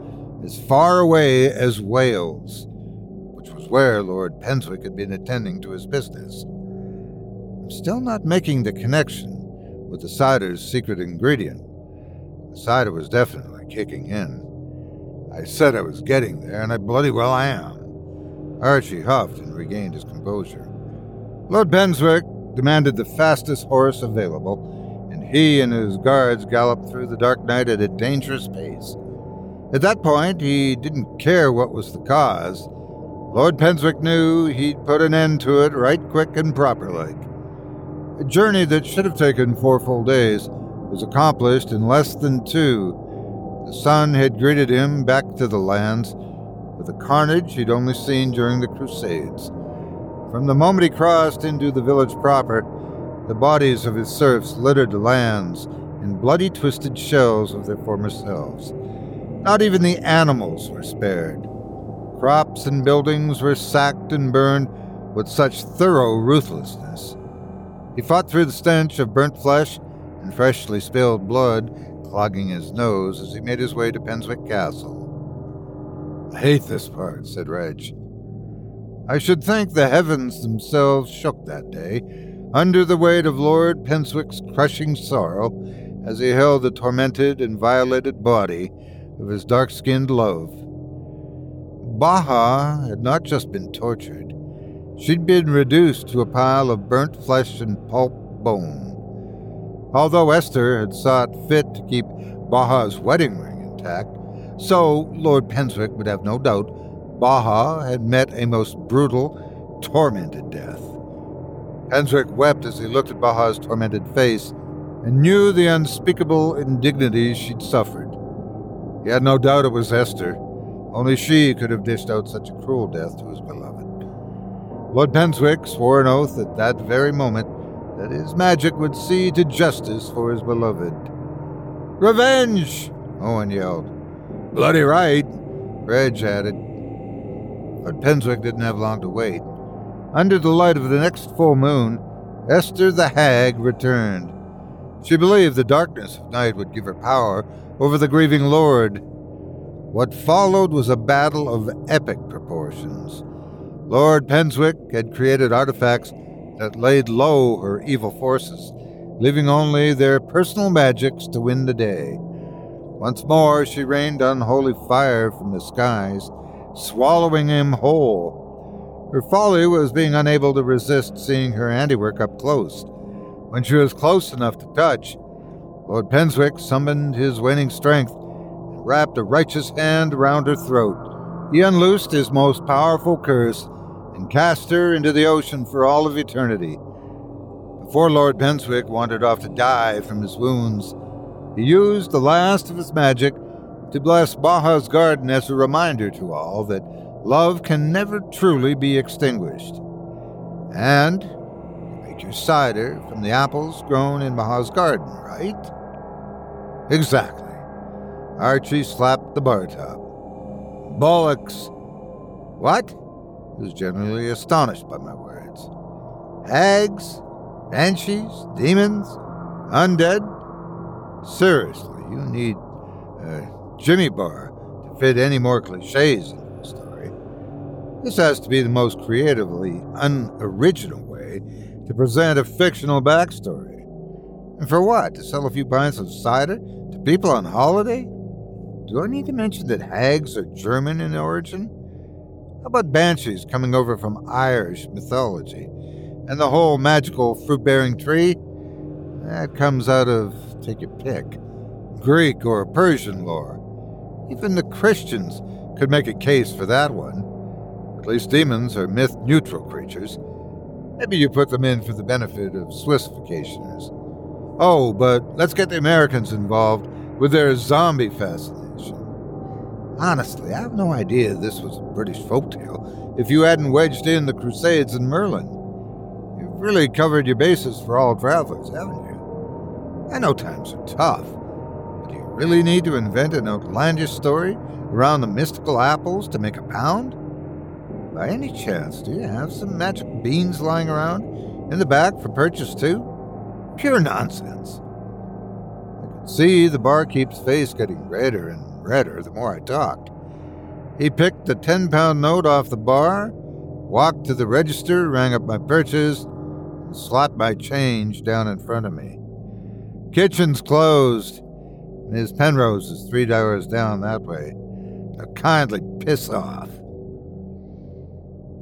as far away as Wales, which was where Lord Penswick had been attending to his business. I'm still not making the connection with the cider's secret ingredient. The cider was definitely kicking in. I said I was getting there, and I bloody well am. Archie huffed and regained his composure. Lord Penswick demanded the fastest horse available, and he and his guards galloped through the dark night at a dangerous pace. At that point, he didn't care what was the cause. Lord Penswick knew he'd put an end to it right quick and proper like. A journey that should have taken four full days was accomplished in less than two. The sun had greeted him back to the lands with a carnage he'd only seen during the Crusades. From the moment he crossed into the village proper, the bodies of his serfs littered the lands in bloody twisted shells of their former selves. Not even the animals were spared. Crops and buildings were sacked and burned with such thorough ruthlessness he fought through the stench of burnt flesh and freshly spilled blood clogging his nose as he made his way to Penswick Castle. I hate this part, said Reg. I should think the heavens themselves shook that day under the weight of Lord Penswick's crushing sorrow as he held the tormented and violated body of his dark skinned love. Baha had not just been tortured, She'd been reduced to a pile of burnt flesh and pulp bone. Although Esther had sought fit to keep Baha's wedding ring intact, so Lord Penswick would have no doubt Baha had met a most brutal, tormented death. Penswick wept as he looked at Baha's tormented face and knew the unspeakable indignities she'd suffered. He had no doubt it was Esther. Only she could have dished out such a cruel death to his beloved. Lord Penswick swore an oath at that very moment that his magic would see to justice for his beloved. Revenge! Owen yelled. Bloody right, Reg added. But Penswick didn't have long to wait. Under the light of the next full moon, Esther the Hag returned. She believed the darkness of night would give her power over the grieving lord. What followed was a battle of epic proportions. Lord Penswick had created artifacts that laid low her evil forces, leaving only their personal magics to win the day. Once more she rained unholy fire from the skies, swallowing him whole. Her folly was being unable to resist seeing her handiwork up close. When she was close enough to touch, Lord Penswick summoned his waning strength and wrapped a righteous hand around her throat. He unloosed his most powerful curse and cast her into the ocean for all of eternity. Before Lord Penswick wandered off to die from his wounds, he used the last of his magic to bless Baha's garden as a reminder to all that love can never truly be extinguished. And make your cider from the apples grown in Baha's garden, right? Exactly. Archie slapped the bar top. Bollocks. What? Was generally astonished by my words. Hags, banshees, demons, undead? Seriously, you need a Jimmy bar to fit any more cliches into the story. This has to be the most creatively unoriginal way to present a fictional backstory. And for what? To sell a few pints of cider to people on holiday? Do I need to mention that hags are German in origin? How about banshees coming over from Irish mythology? And the whole magical fruit bearing tree? That comes out of, take your pick, Greek or Persian lore. Even the Christians could make a case for that one. At least demons are myth neutral creatures. Maybe you put them in for the benefit of Swissificationers. Oh, but let's get the Americans involved with their zombie fascination. Honestly, I have no idea this was a British folktale if you hadn't wedged in the Crusades and Merlin. You've really covered your bases for all travelers, haven't you? I know times are tough, but do you really need to invent an outlandish story around the mystical apples to make a pound? By any chance, do you have some magic beans lying around in the back for purchase too? Pure nonsense. I could see the barkeep's face getting redder and redder the more I talked. He picked the 10 pound note off the bar, walked to the register, rang up my purchase, and slapped my change down in front of me. Kitchen's closed. Miss Penrose is three doors down that way. Now kindly piss off.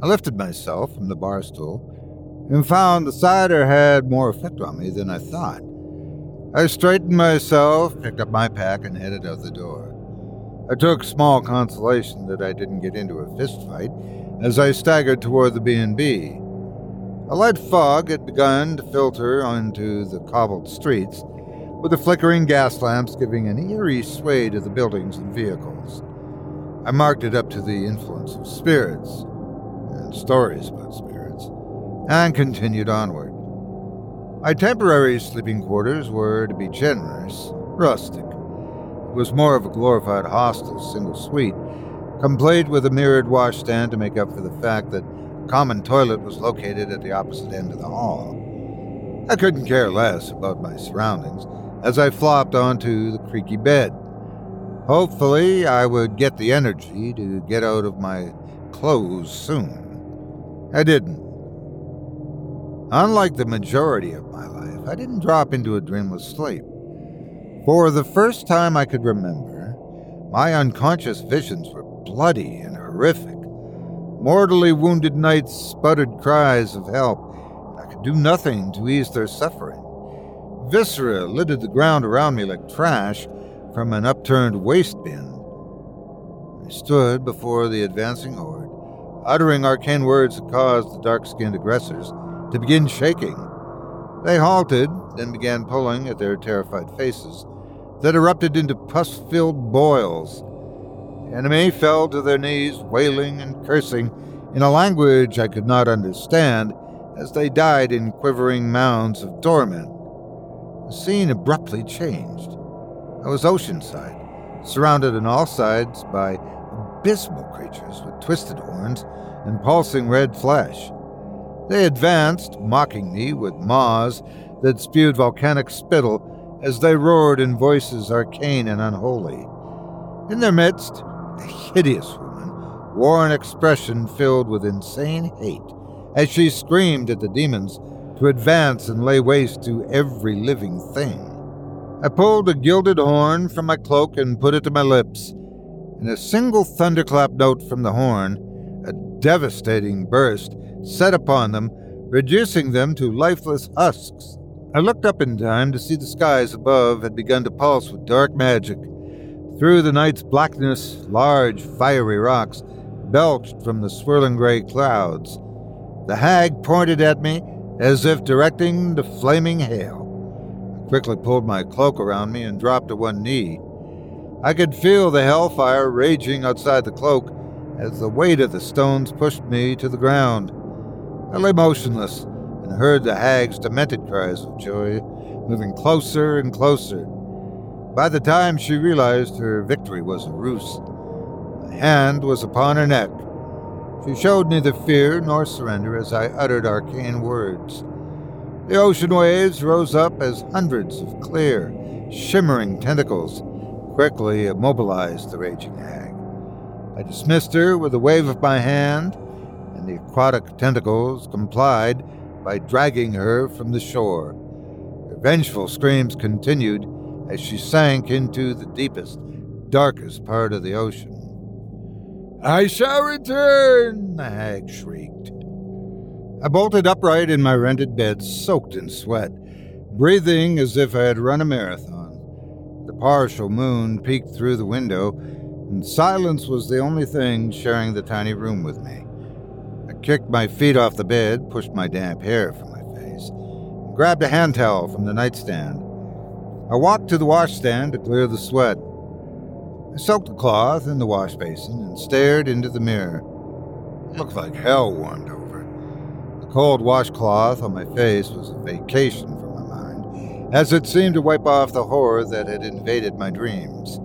I lifted myself from the bar stool and found the cider had more effect on me than I thought. I straightened myself, picked up my pack, and headed out the door. I took small consolation that I didn't get into a fist fight as I staggered toward the B&B. A light fog had begun to filter onto the cobbled streets, with the flickering gas lamps giving an eerie sway to the buildings and vehicles. I marked it up to the influence of spirits and stories about spirits, and continued onward. My temporary sleeping quarters were, to be generous, rustic. Was more of a glorified hostel single suite, complete with a mirrored washstand to make up for the fact that a common toilet was located at the opposite end of the hall. I couldn't care less about my surroundings as I flopped onto the creaky bed. Hopefully, I would get the energy to get out of my clothes soon. I didn't. Unlike the majority of my life, I didn't drop into a dreamless sleep. For the first time I could remember, my unconscious visions were bloody and horrific. Mortally wounded knights sputtered cries of help, and I could do nothing to ease their suffering. Viscera littered the ground around me like trash from an upturned waste bin. I stood before the advancing horde, uttering arcane words that caused the dark skinned aggressors to begin shaking. They halted, then began pulling at their terrified faces that erupted into pus filled boils. The enemy fell to their knees, wailing and cursing in a language I could not understand as they died in quivering mounds of torment. The scene abruptly changed. I was oceanside, surrounded on all sides by abysmal creatures with twisted horns and pulsing red flesh. They advanced, mocking me with maws that spewed volcanic spittle as they roared in voices arcane and unholy. In their midst, a hideous woman wore an expression filled with insane hate as she screamed at the demons to advance and lay waste to every living thing. I pulled a gilded horn from my cloak and put it to my lips. In a single thunderclap note from the horn, a devastating burst set upon them, reducing them to lifeless husks. I looked up in time to see the skies above had begun to pulse with dark magic. Through the night's blackness, large, fiery rocks belched from the swirling gray clouds. The hag pointed at me as if directing the flaming hail. I quickly pulled my cloak around me and dropped to one knee. I could feel the hellfire raging outside the cloak as the weight of the stones pushed me to the ground. I lay motionless and heard the hag's demented cries of joy moving closer and closer. By the time she realized her victory was a ruse, my hand was upon her neck. She showed neither fear nor surrender as I uttered arcane words. The ocean waves rose up as hundreds of clear, shimmering tentacles quickly immobilized the raging hag. I dismissed her with a wave of my hand, and the aquatic tentacles complied by dragging her from the shore. Her vengeful screams continued as she sank into the deepest, darkest part of the ocean. I shall return, the hag shrieked. I bolted upright in my rented bed, soaked in sweat, breathing as if I had run a marathon. The partial moon peeked through the window, and silence was the only thing sharing the tiny room with me. Kicked my feet off the bed, pushed my damp hair from my face, and grabbed a hand towel from the nightstand. I walked to the washstand to clear the sweat. I soaked the cloth in the wash basin and stared into the mirror. It looked like hell warmed over. The cold washcloth on my face was a vacation from my mind, as it seemed to wipe off the horror that had invaded my dreams.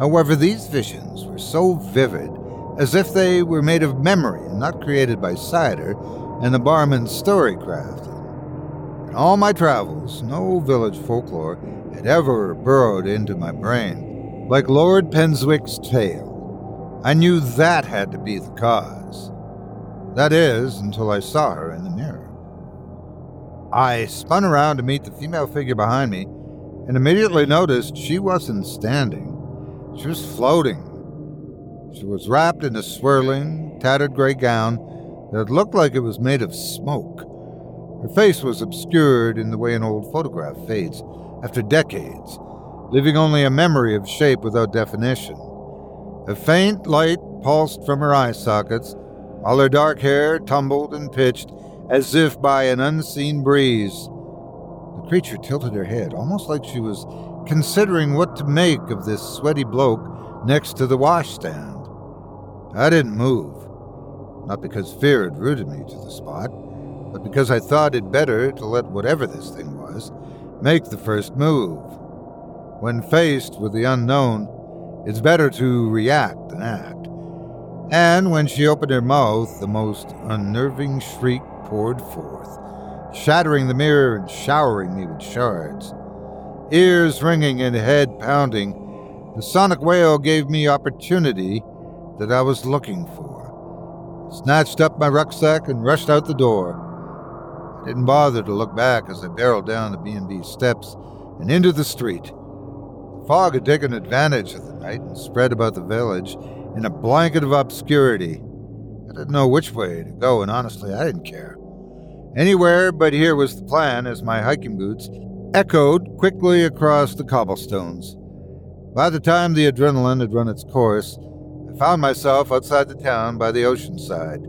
However, these visions were so vivid, as if they were made of memory and not created by cider and the barman's story crafted. In all my travels, no village folklore had ever burrowed into my brain like Lord Penswick's tale. I knew that had to be the cause. That is, until I saw her in the mirror. I spun around to meet the female figure behind me and immediately noticed she wasn't standing. She was floating. She was wrapped in a swirling, tattered gray gown that looked like it was made of smoke. Her face was obscured in the way an old photograph fades after decades leaving only a memory of shape without definition. A faint light pulsed from her eye sockets, while her dark hair tumbled and pitched as if by an unseen breeze. The creature tilted her head, almost like she was considering what to make of this sweaty bloke next to the washstand. I didn't move, not because fear had rooted me to the spot, but because I thought it better to let whatever this thing was make the first move. When faced with the unknown, it's better to react than act. And when she opened her mouth, the most unnerving shriek poured forth, shattering the mirror and showering me with shards. Ears ringing and head pounding, the sonic wail gave me opportunity that I was looking for. Snatched up my rucksack and rushed out the door. I didn't bother to look back as I barreled down the B&B steps and into the street. The Fog had taken advantage of the night and spread about the village in a blanket of obscurity. I didn't know which way to go, and honestly, I didn't care. Anywhere but here was the plan as my hiking boots echoed quickly across the cobblestones. By the time the adrenaline had run its course, I found myself outside the town by the ocean side.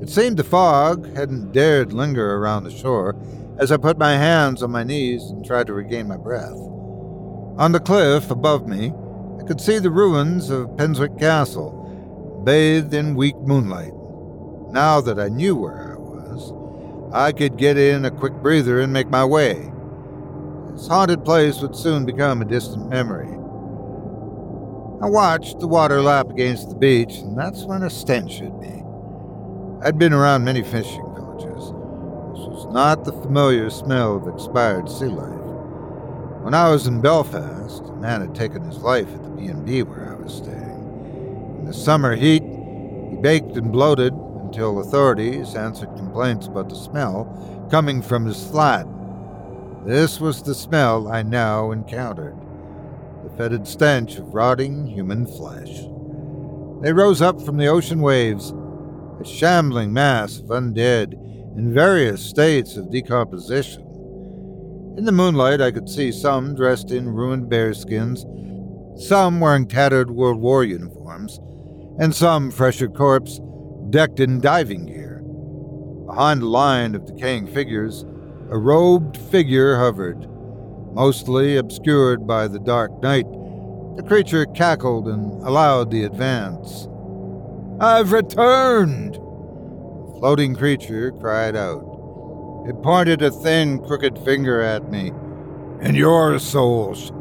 It seemed the fog hadn't dared linger around the shore as I put my hands on my knees and tried to regain my breath. On the cliff above me, I could see the ruins of Penswick Castle, bathed in weak moonlight. Now that I knew where I was, I could get in a quick breather and make my way. This haunted place would soon become a distant memory. I watched the water lap against the beach, and that's when a stench hit me. I'd been around many fishing villages. This was not the familiar smell of expired sea life. When I was in Belfast, a man had taken his life at the B&B where I was staying. In the summer heat, he baked and bloated until authorities answered complaints about the smell coming from his flat. This was the smell I now encountered fetid stench of rotting human flesh. They rose up from the ocean waves, a shambling mass of undead in various states of decomposition. In the moonlight, I could see some dressed in ruined bearskins, some wearing tattered World War uniforms, and some fresher corpse decked in diving gear. Behind a line of decaying figures, a robed figure hovered, mostly obscured by the dark night. The creature cackled and allowed the advance. I've returned! The floating creature cried out. It pointed a thin, crooked finger at me. And your souls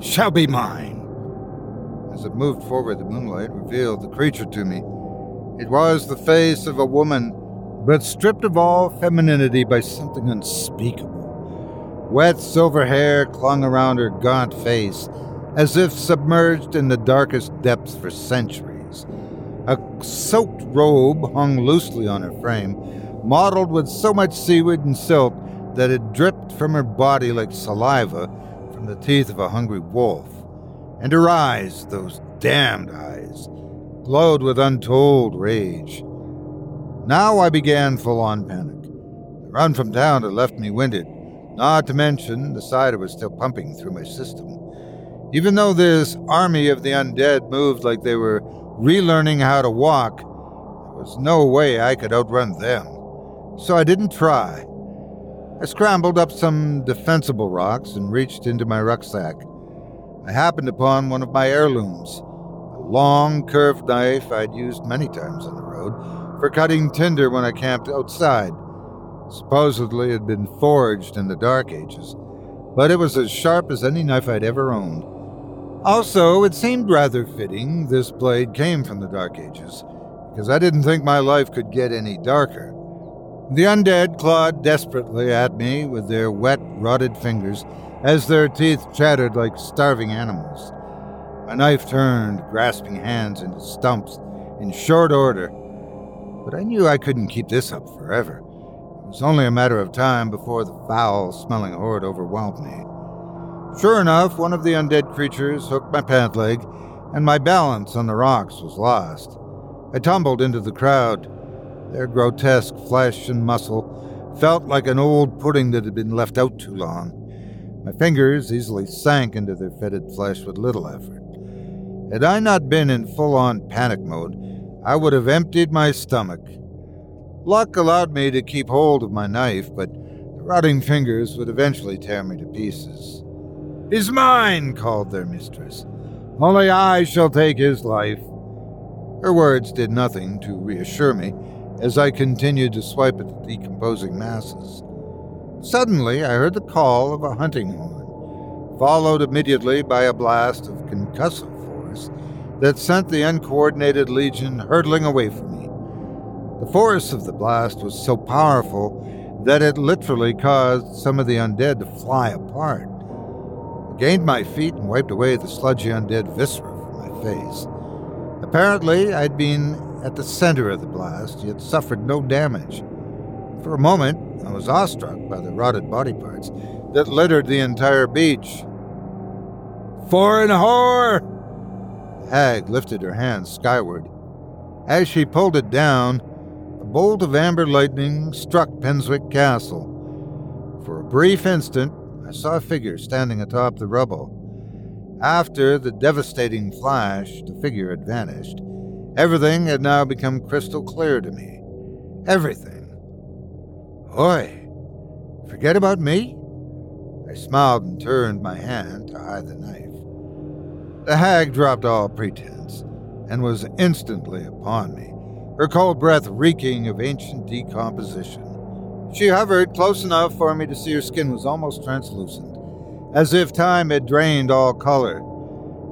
shall be mine. As it moved forward, the moonlight revealed the creature to me. It was the face of a woman, but stripped of all femininity by something unspeakable. Wet silver hair clung around her gaunt face, as if submerged in the darkest depths for centuries. A soaked robe hung loosely on her frame, mottled with so much seaweed and silt that it dripped from her body like saliva from the teeth of a hungry wolf. And her eyes, those damned eyes, glowed with untold rage. Now I began full on panic. The run from town had left me winded, not to mention the cider was still pumping through my system. Even though this army of the undead moved like they were relearning how to walk, there was no way I could outrun them. So I didn't try. I scrambled up some defensible rocks and reached into my rucksack. I happened upon one of my heirlooms, a long, curved knife I'd used many times on the road for cutting tinder when I camped outside. Supposedly had been forged in the Dark Ages, but it was as sharp as any knife I'd ever owned. Also, it seemed rather fitting this blade came from the Dark Ages, because I didn't think my life could get any darker. The undead clawed desperately at me with their wet, rotted fingers as their teeth chattered like starving animals. My knife turned grasping hands into stumps in short order, but I knew I couldn't keep this up forever. Was only a matter of time before the foul smelling horde overwhelmed me. Sure enough, one of the undead creatures hooked my pant leg, and my balance on the rocks was lost. I tumbled into the crowd. Their grotesque flesh and muscle felt like an old pudding that had been left out too long. My fingers easily sank into their fetid flesh with little effort. Had I not been in full on panic mode, I would have emptied my stomach. Luck allowed me to keep hold of my knife, but the rotting fingers would eventually tear me to pieces. He's mine, called their mistress. Only I shall take his life. Her words did nothing to reassure me as I continued to swipe at the decomposing masses. Suddenly, I heard the call of a hunting horn, followed immediately by a blast of concussive force that sent the uncoordinated legion hurtling away from me. The force of the blast was so powerful that it literally caused some of the undead to fly apart. I gained my feet and wiped away the sludgy undead viscera from my face. Apparently, I'd been at the center of the blast, yet suffered no damage. For a moment, I was awestruck by the rotted body parts that littered the entire beach. Foreign whore! The hag lifted her hand skyward. As she pulled it down, bolt of amber lightning struck Penswick Castle. For a brief instant, I saw a figure standing atop the rubble. After the devastating flash, the figure had vanished. Everything had now become crystal clear to me. Everything. Oi, forget about me? I smiled and turned my hand to hide the knife. The hag dropped all pretense and was instantly upon me, her cold breath reeking of ancient decomposition. She hovered close enough for me to see her skin was almost translucent, as if time had drained all color.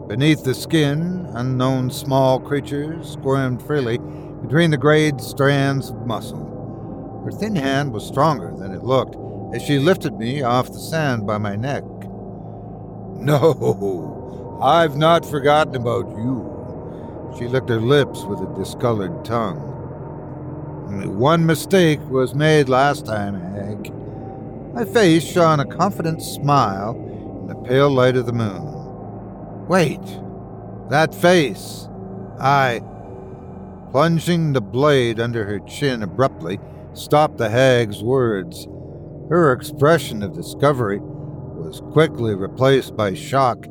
Beneath the skin, unknown small creatures squirmed freely between the grayed strands of muscle. Her thin hand was stronger than it looked as she lifted me off the sand by my neck. No, I've not forgotten about you. She licked her lips with a discolored tongue. Only one mistake was made last time, Hag. My face shone a confident smile in the pale light of the moon. Wait, that face. I. Plunging the blade under her chin abruptly, stopped the hag's words. Her expression of discovery was quickly replaced by shock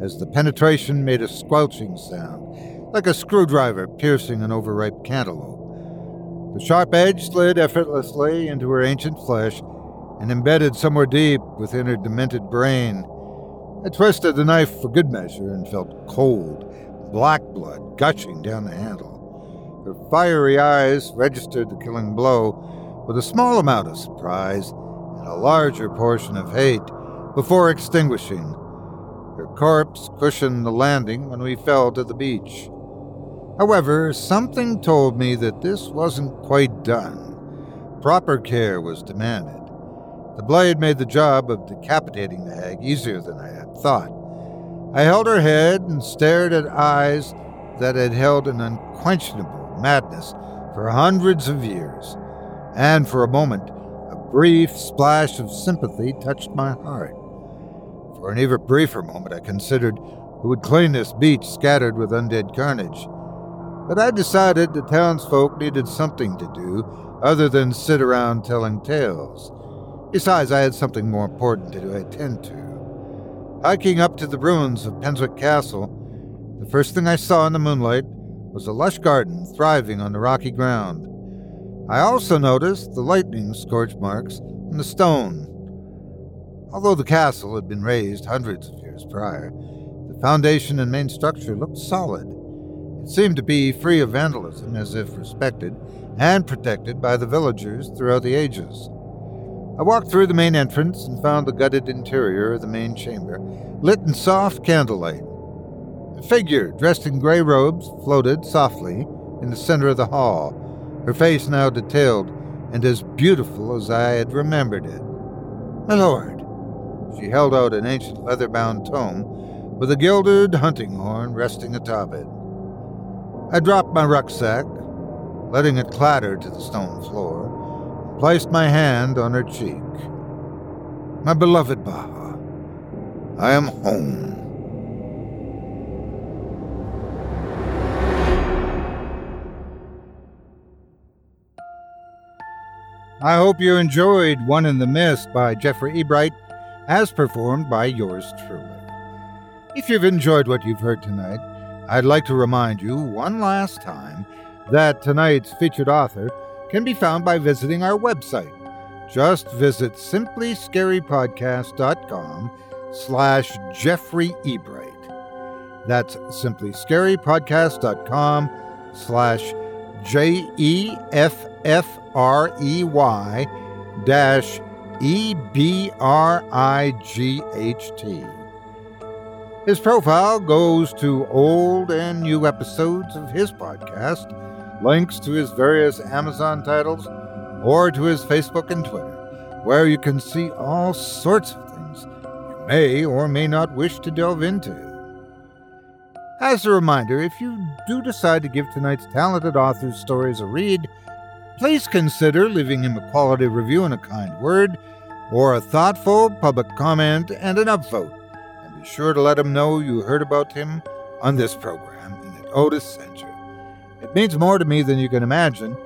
as the penetration made a squelching sound, like a screwdriver piercing an overripe cantaloupe. The sharp edge slid effortlessly into her ancient flesh and embedded somewhere deep within her demented brain. I twisted the knife for good measure and felt cold, black blood gushing down the handle. Her fiery eyes registered the killing blow with a small amount of surprise and a larger portion of hate before extinguishing. Her corpse cushioned the landing when we fell to the beach. However, something told me that this wasn't quite done. Proper care was demanded. The blade made the job of decapitating the hag easier than I had thought. I held her head and stared at eyes that had held an unquenchable madness for hundreds of years, and for a moment, a brief splash of sympathy touched my heart. For an even briefer moment, I considered who would clean this beach scattered with undead carnage. But I decided the townsfolk needed something to do other than sit around telling tales. Besides, I had something more important to attend to. Hiking up to the ruins of Penswick Castle, the first thing I saw in the moonlight was a lush garden thriving on the rocky ground. I also noticed the lightning scorch marks on the stone. Although the castle had been razed hundreds of years prior, the foundation and main structure looked solid. Seemed to be free of vandalism, as if respected and protected by the villagers throughout the ages. I walked through the main entrance and found the gutted interior of the main chamber, lit in soft candlelight. A figure dressed in gray robes floated softly in the center of the hall, her face now detailed and as beautiful as I had remembered it. My lord, she held out an ancient leather bound tome with a gilded hunting horn resting atop it. I dropped my rucksack, letting it clatter to the stone floor, and placed my hand on her cheek. My beloved Baha, I am home. I hope you enjoyed One in the Mist by Jeffrey Ebright, as performed by yours truly. If you've enjoyed what you've heard tonight, I'd like to remind you one last time that tonight's featured author can be found by visiting our website. Just visit simplyscarypodcast.com slash Jeffrey Ebright. That's simplyscarypodcast.com slash J E F F R E Y dash E B R I G H T. His profile goes to old and new episodes of his podcast, links to his various Amazon titles, or to his Facebook and Twitter, where you can see all sorts of things you may or may not wish to delve into. As a reminder, if you do decide to give tonight's talented author's stories a read, please consider leaving him a quality review and a kind word, or a thoughtful public comment and an upvote sure to let him know you heard about him on this program and that Otis sent you. It means more to me than you can imagine,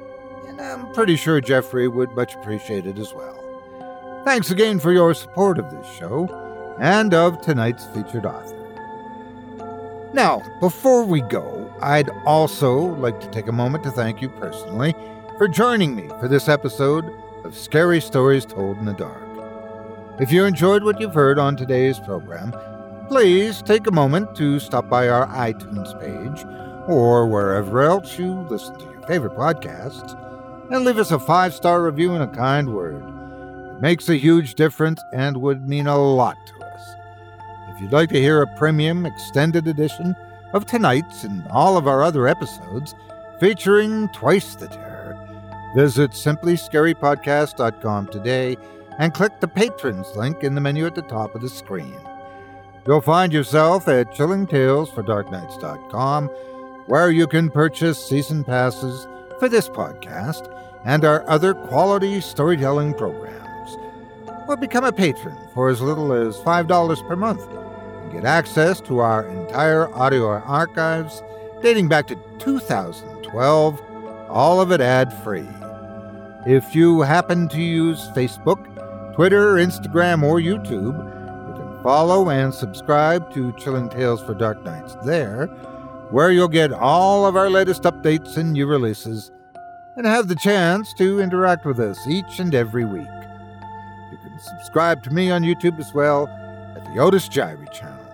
and I'm pretty sure Jeffrey would much appreciate it as well. Thanks again for your support of this show and of tonight's featured author. Now, before we go, I'd also like to take a moment to thank you personally for joining me for this episode of Scary Stories Told in the Dark. If you enjoyed what you've heard on today's program, please take a moment to stop by our iTunes page or wherever else you listen to your favorite podcasts and leave us a five star review and a kind word. It makes a huge difference and would mean a lot to us. If you'd like to hear a premium extended edition of tonight's and all of our other episodes featuring twice the terror, visit simplyscarypodcast.com today and click the patrons link in the menu at the top of the screen. You'll find yourself at chillingtalesfordarknights.com, where you can purchase season passes for this podcast and our other quality storytelling programs. Or become a patron for as little as $5 per month and get access to our entire audio archives dating back to 2012, all of it ad free. If you happen to use Facebook, Twitter, Instagram, or YouTube, Follow and subscribe to Chilling Tales for Dark Nights there, where you'll get all of our latest updates and new releases, and have the chance to interact with us each and every week. You can subscribe to me on YouTube as well at the Otis Jiry channel,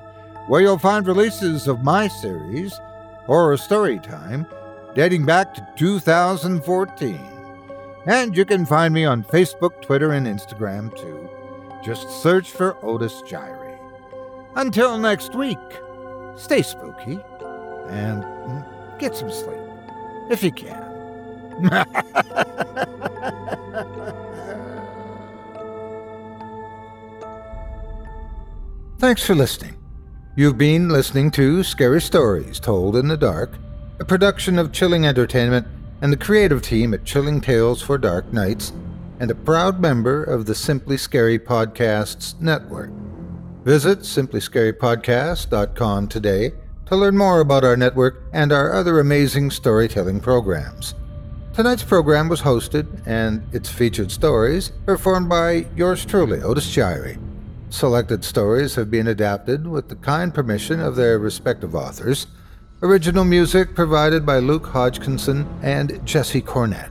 where you'll find releases of my series, Horror Story Time, dating back to 2014. And you can find me on Facebook, Twitter, and Instagram too. Just search for Otis Jiry. Until next week, stay spooky and get some sleep if you can. [LAUGHS] Thanks for listening. You've been listening to Scary Stories Told in the Dark, a production of Chilling Entertainment and the creative team at Chilling Tales for Dark Nights and a proud member of the Simply Scary Podcasts network. Visit simplyscarypodcast.com today to learn more about our network and our other amazing storytelling programs. Tonight's program was hosted and its featured stories performed by yours truly, Otis Jiry. Selected stories have been adapted with the kind permission of their respective authors. Original music provided by Luke Hodgkinson and Jesse Cornett.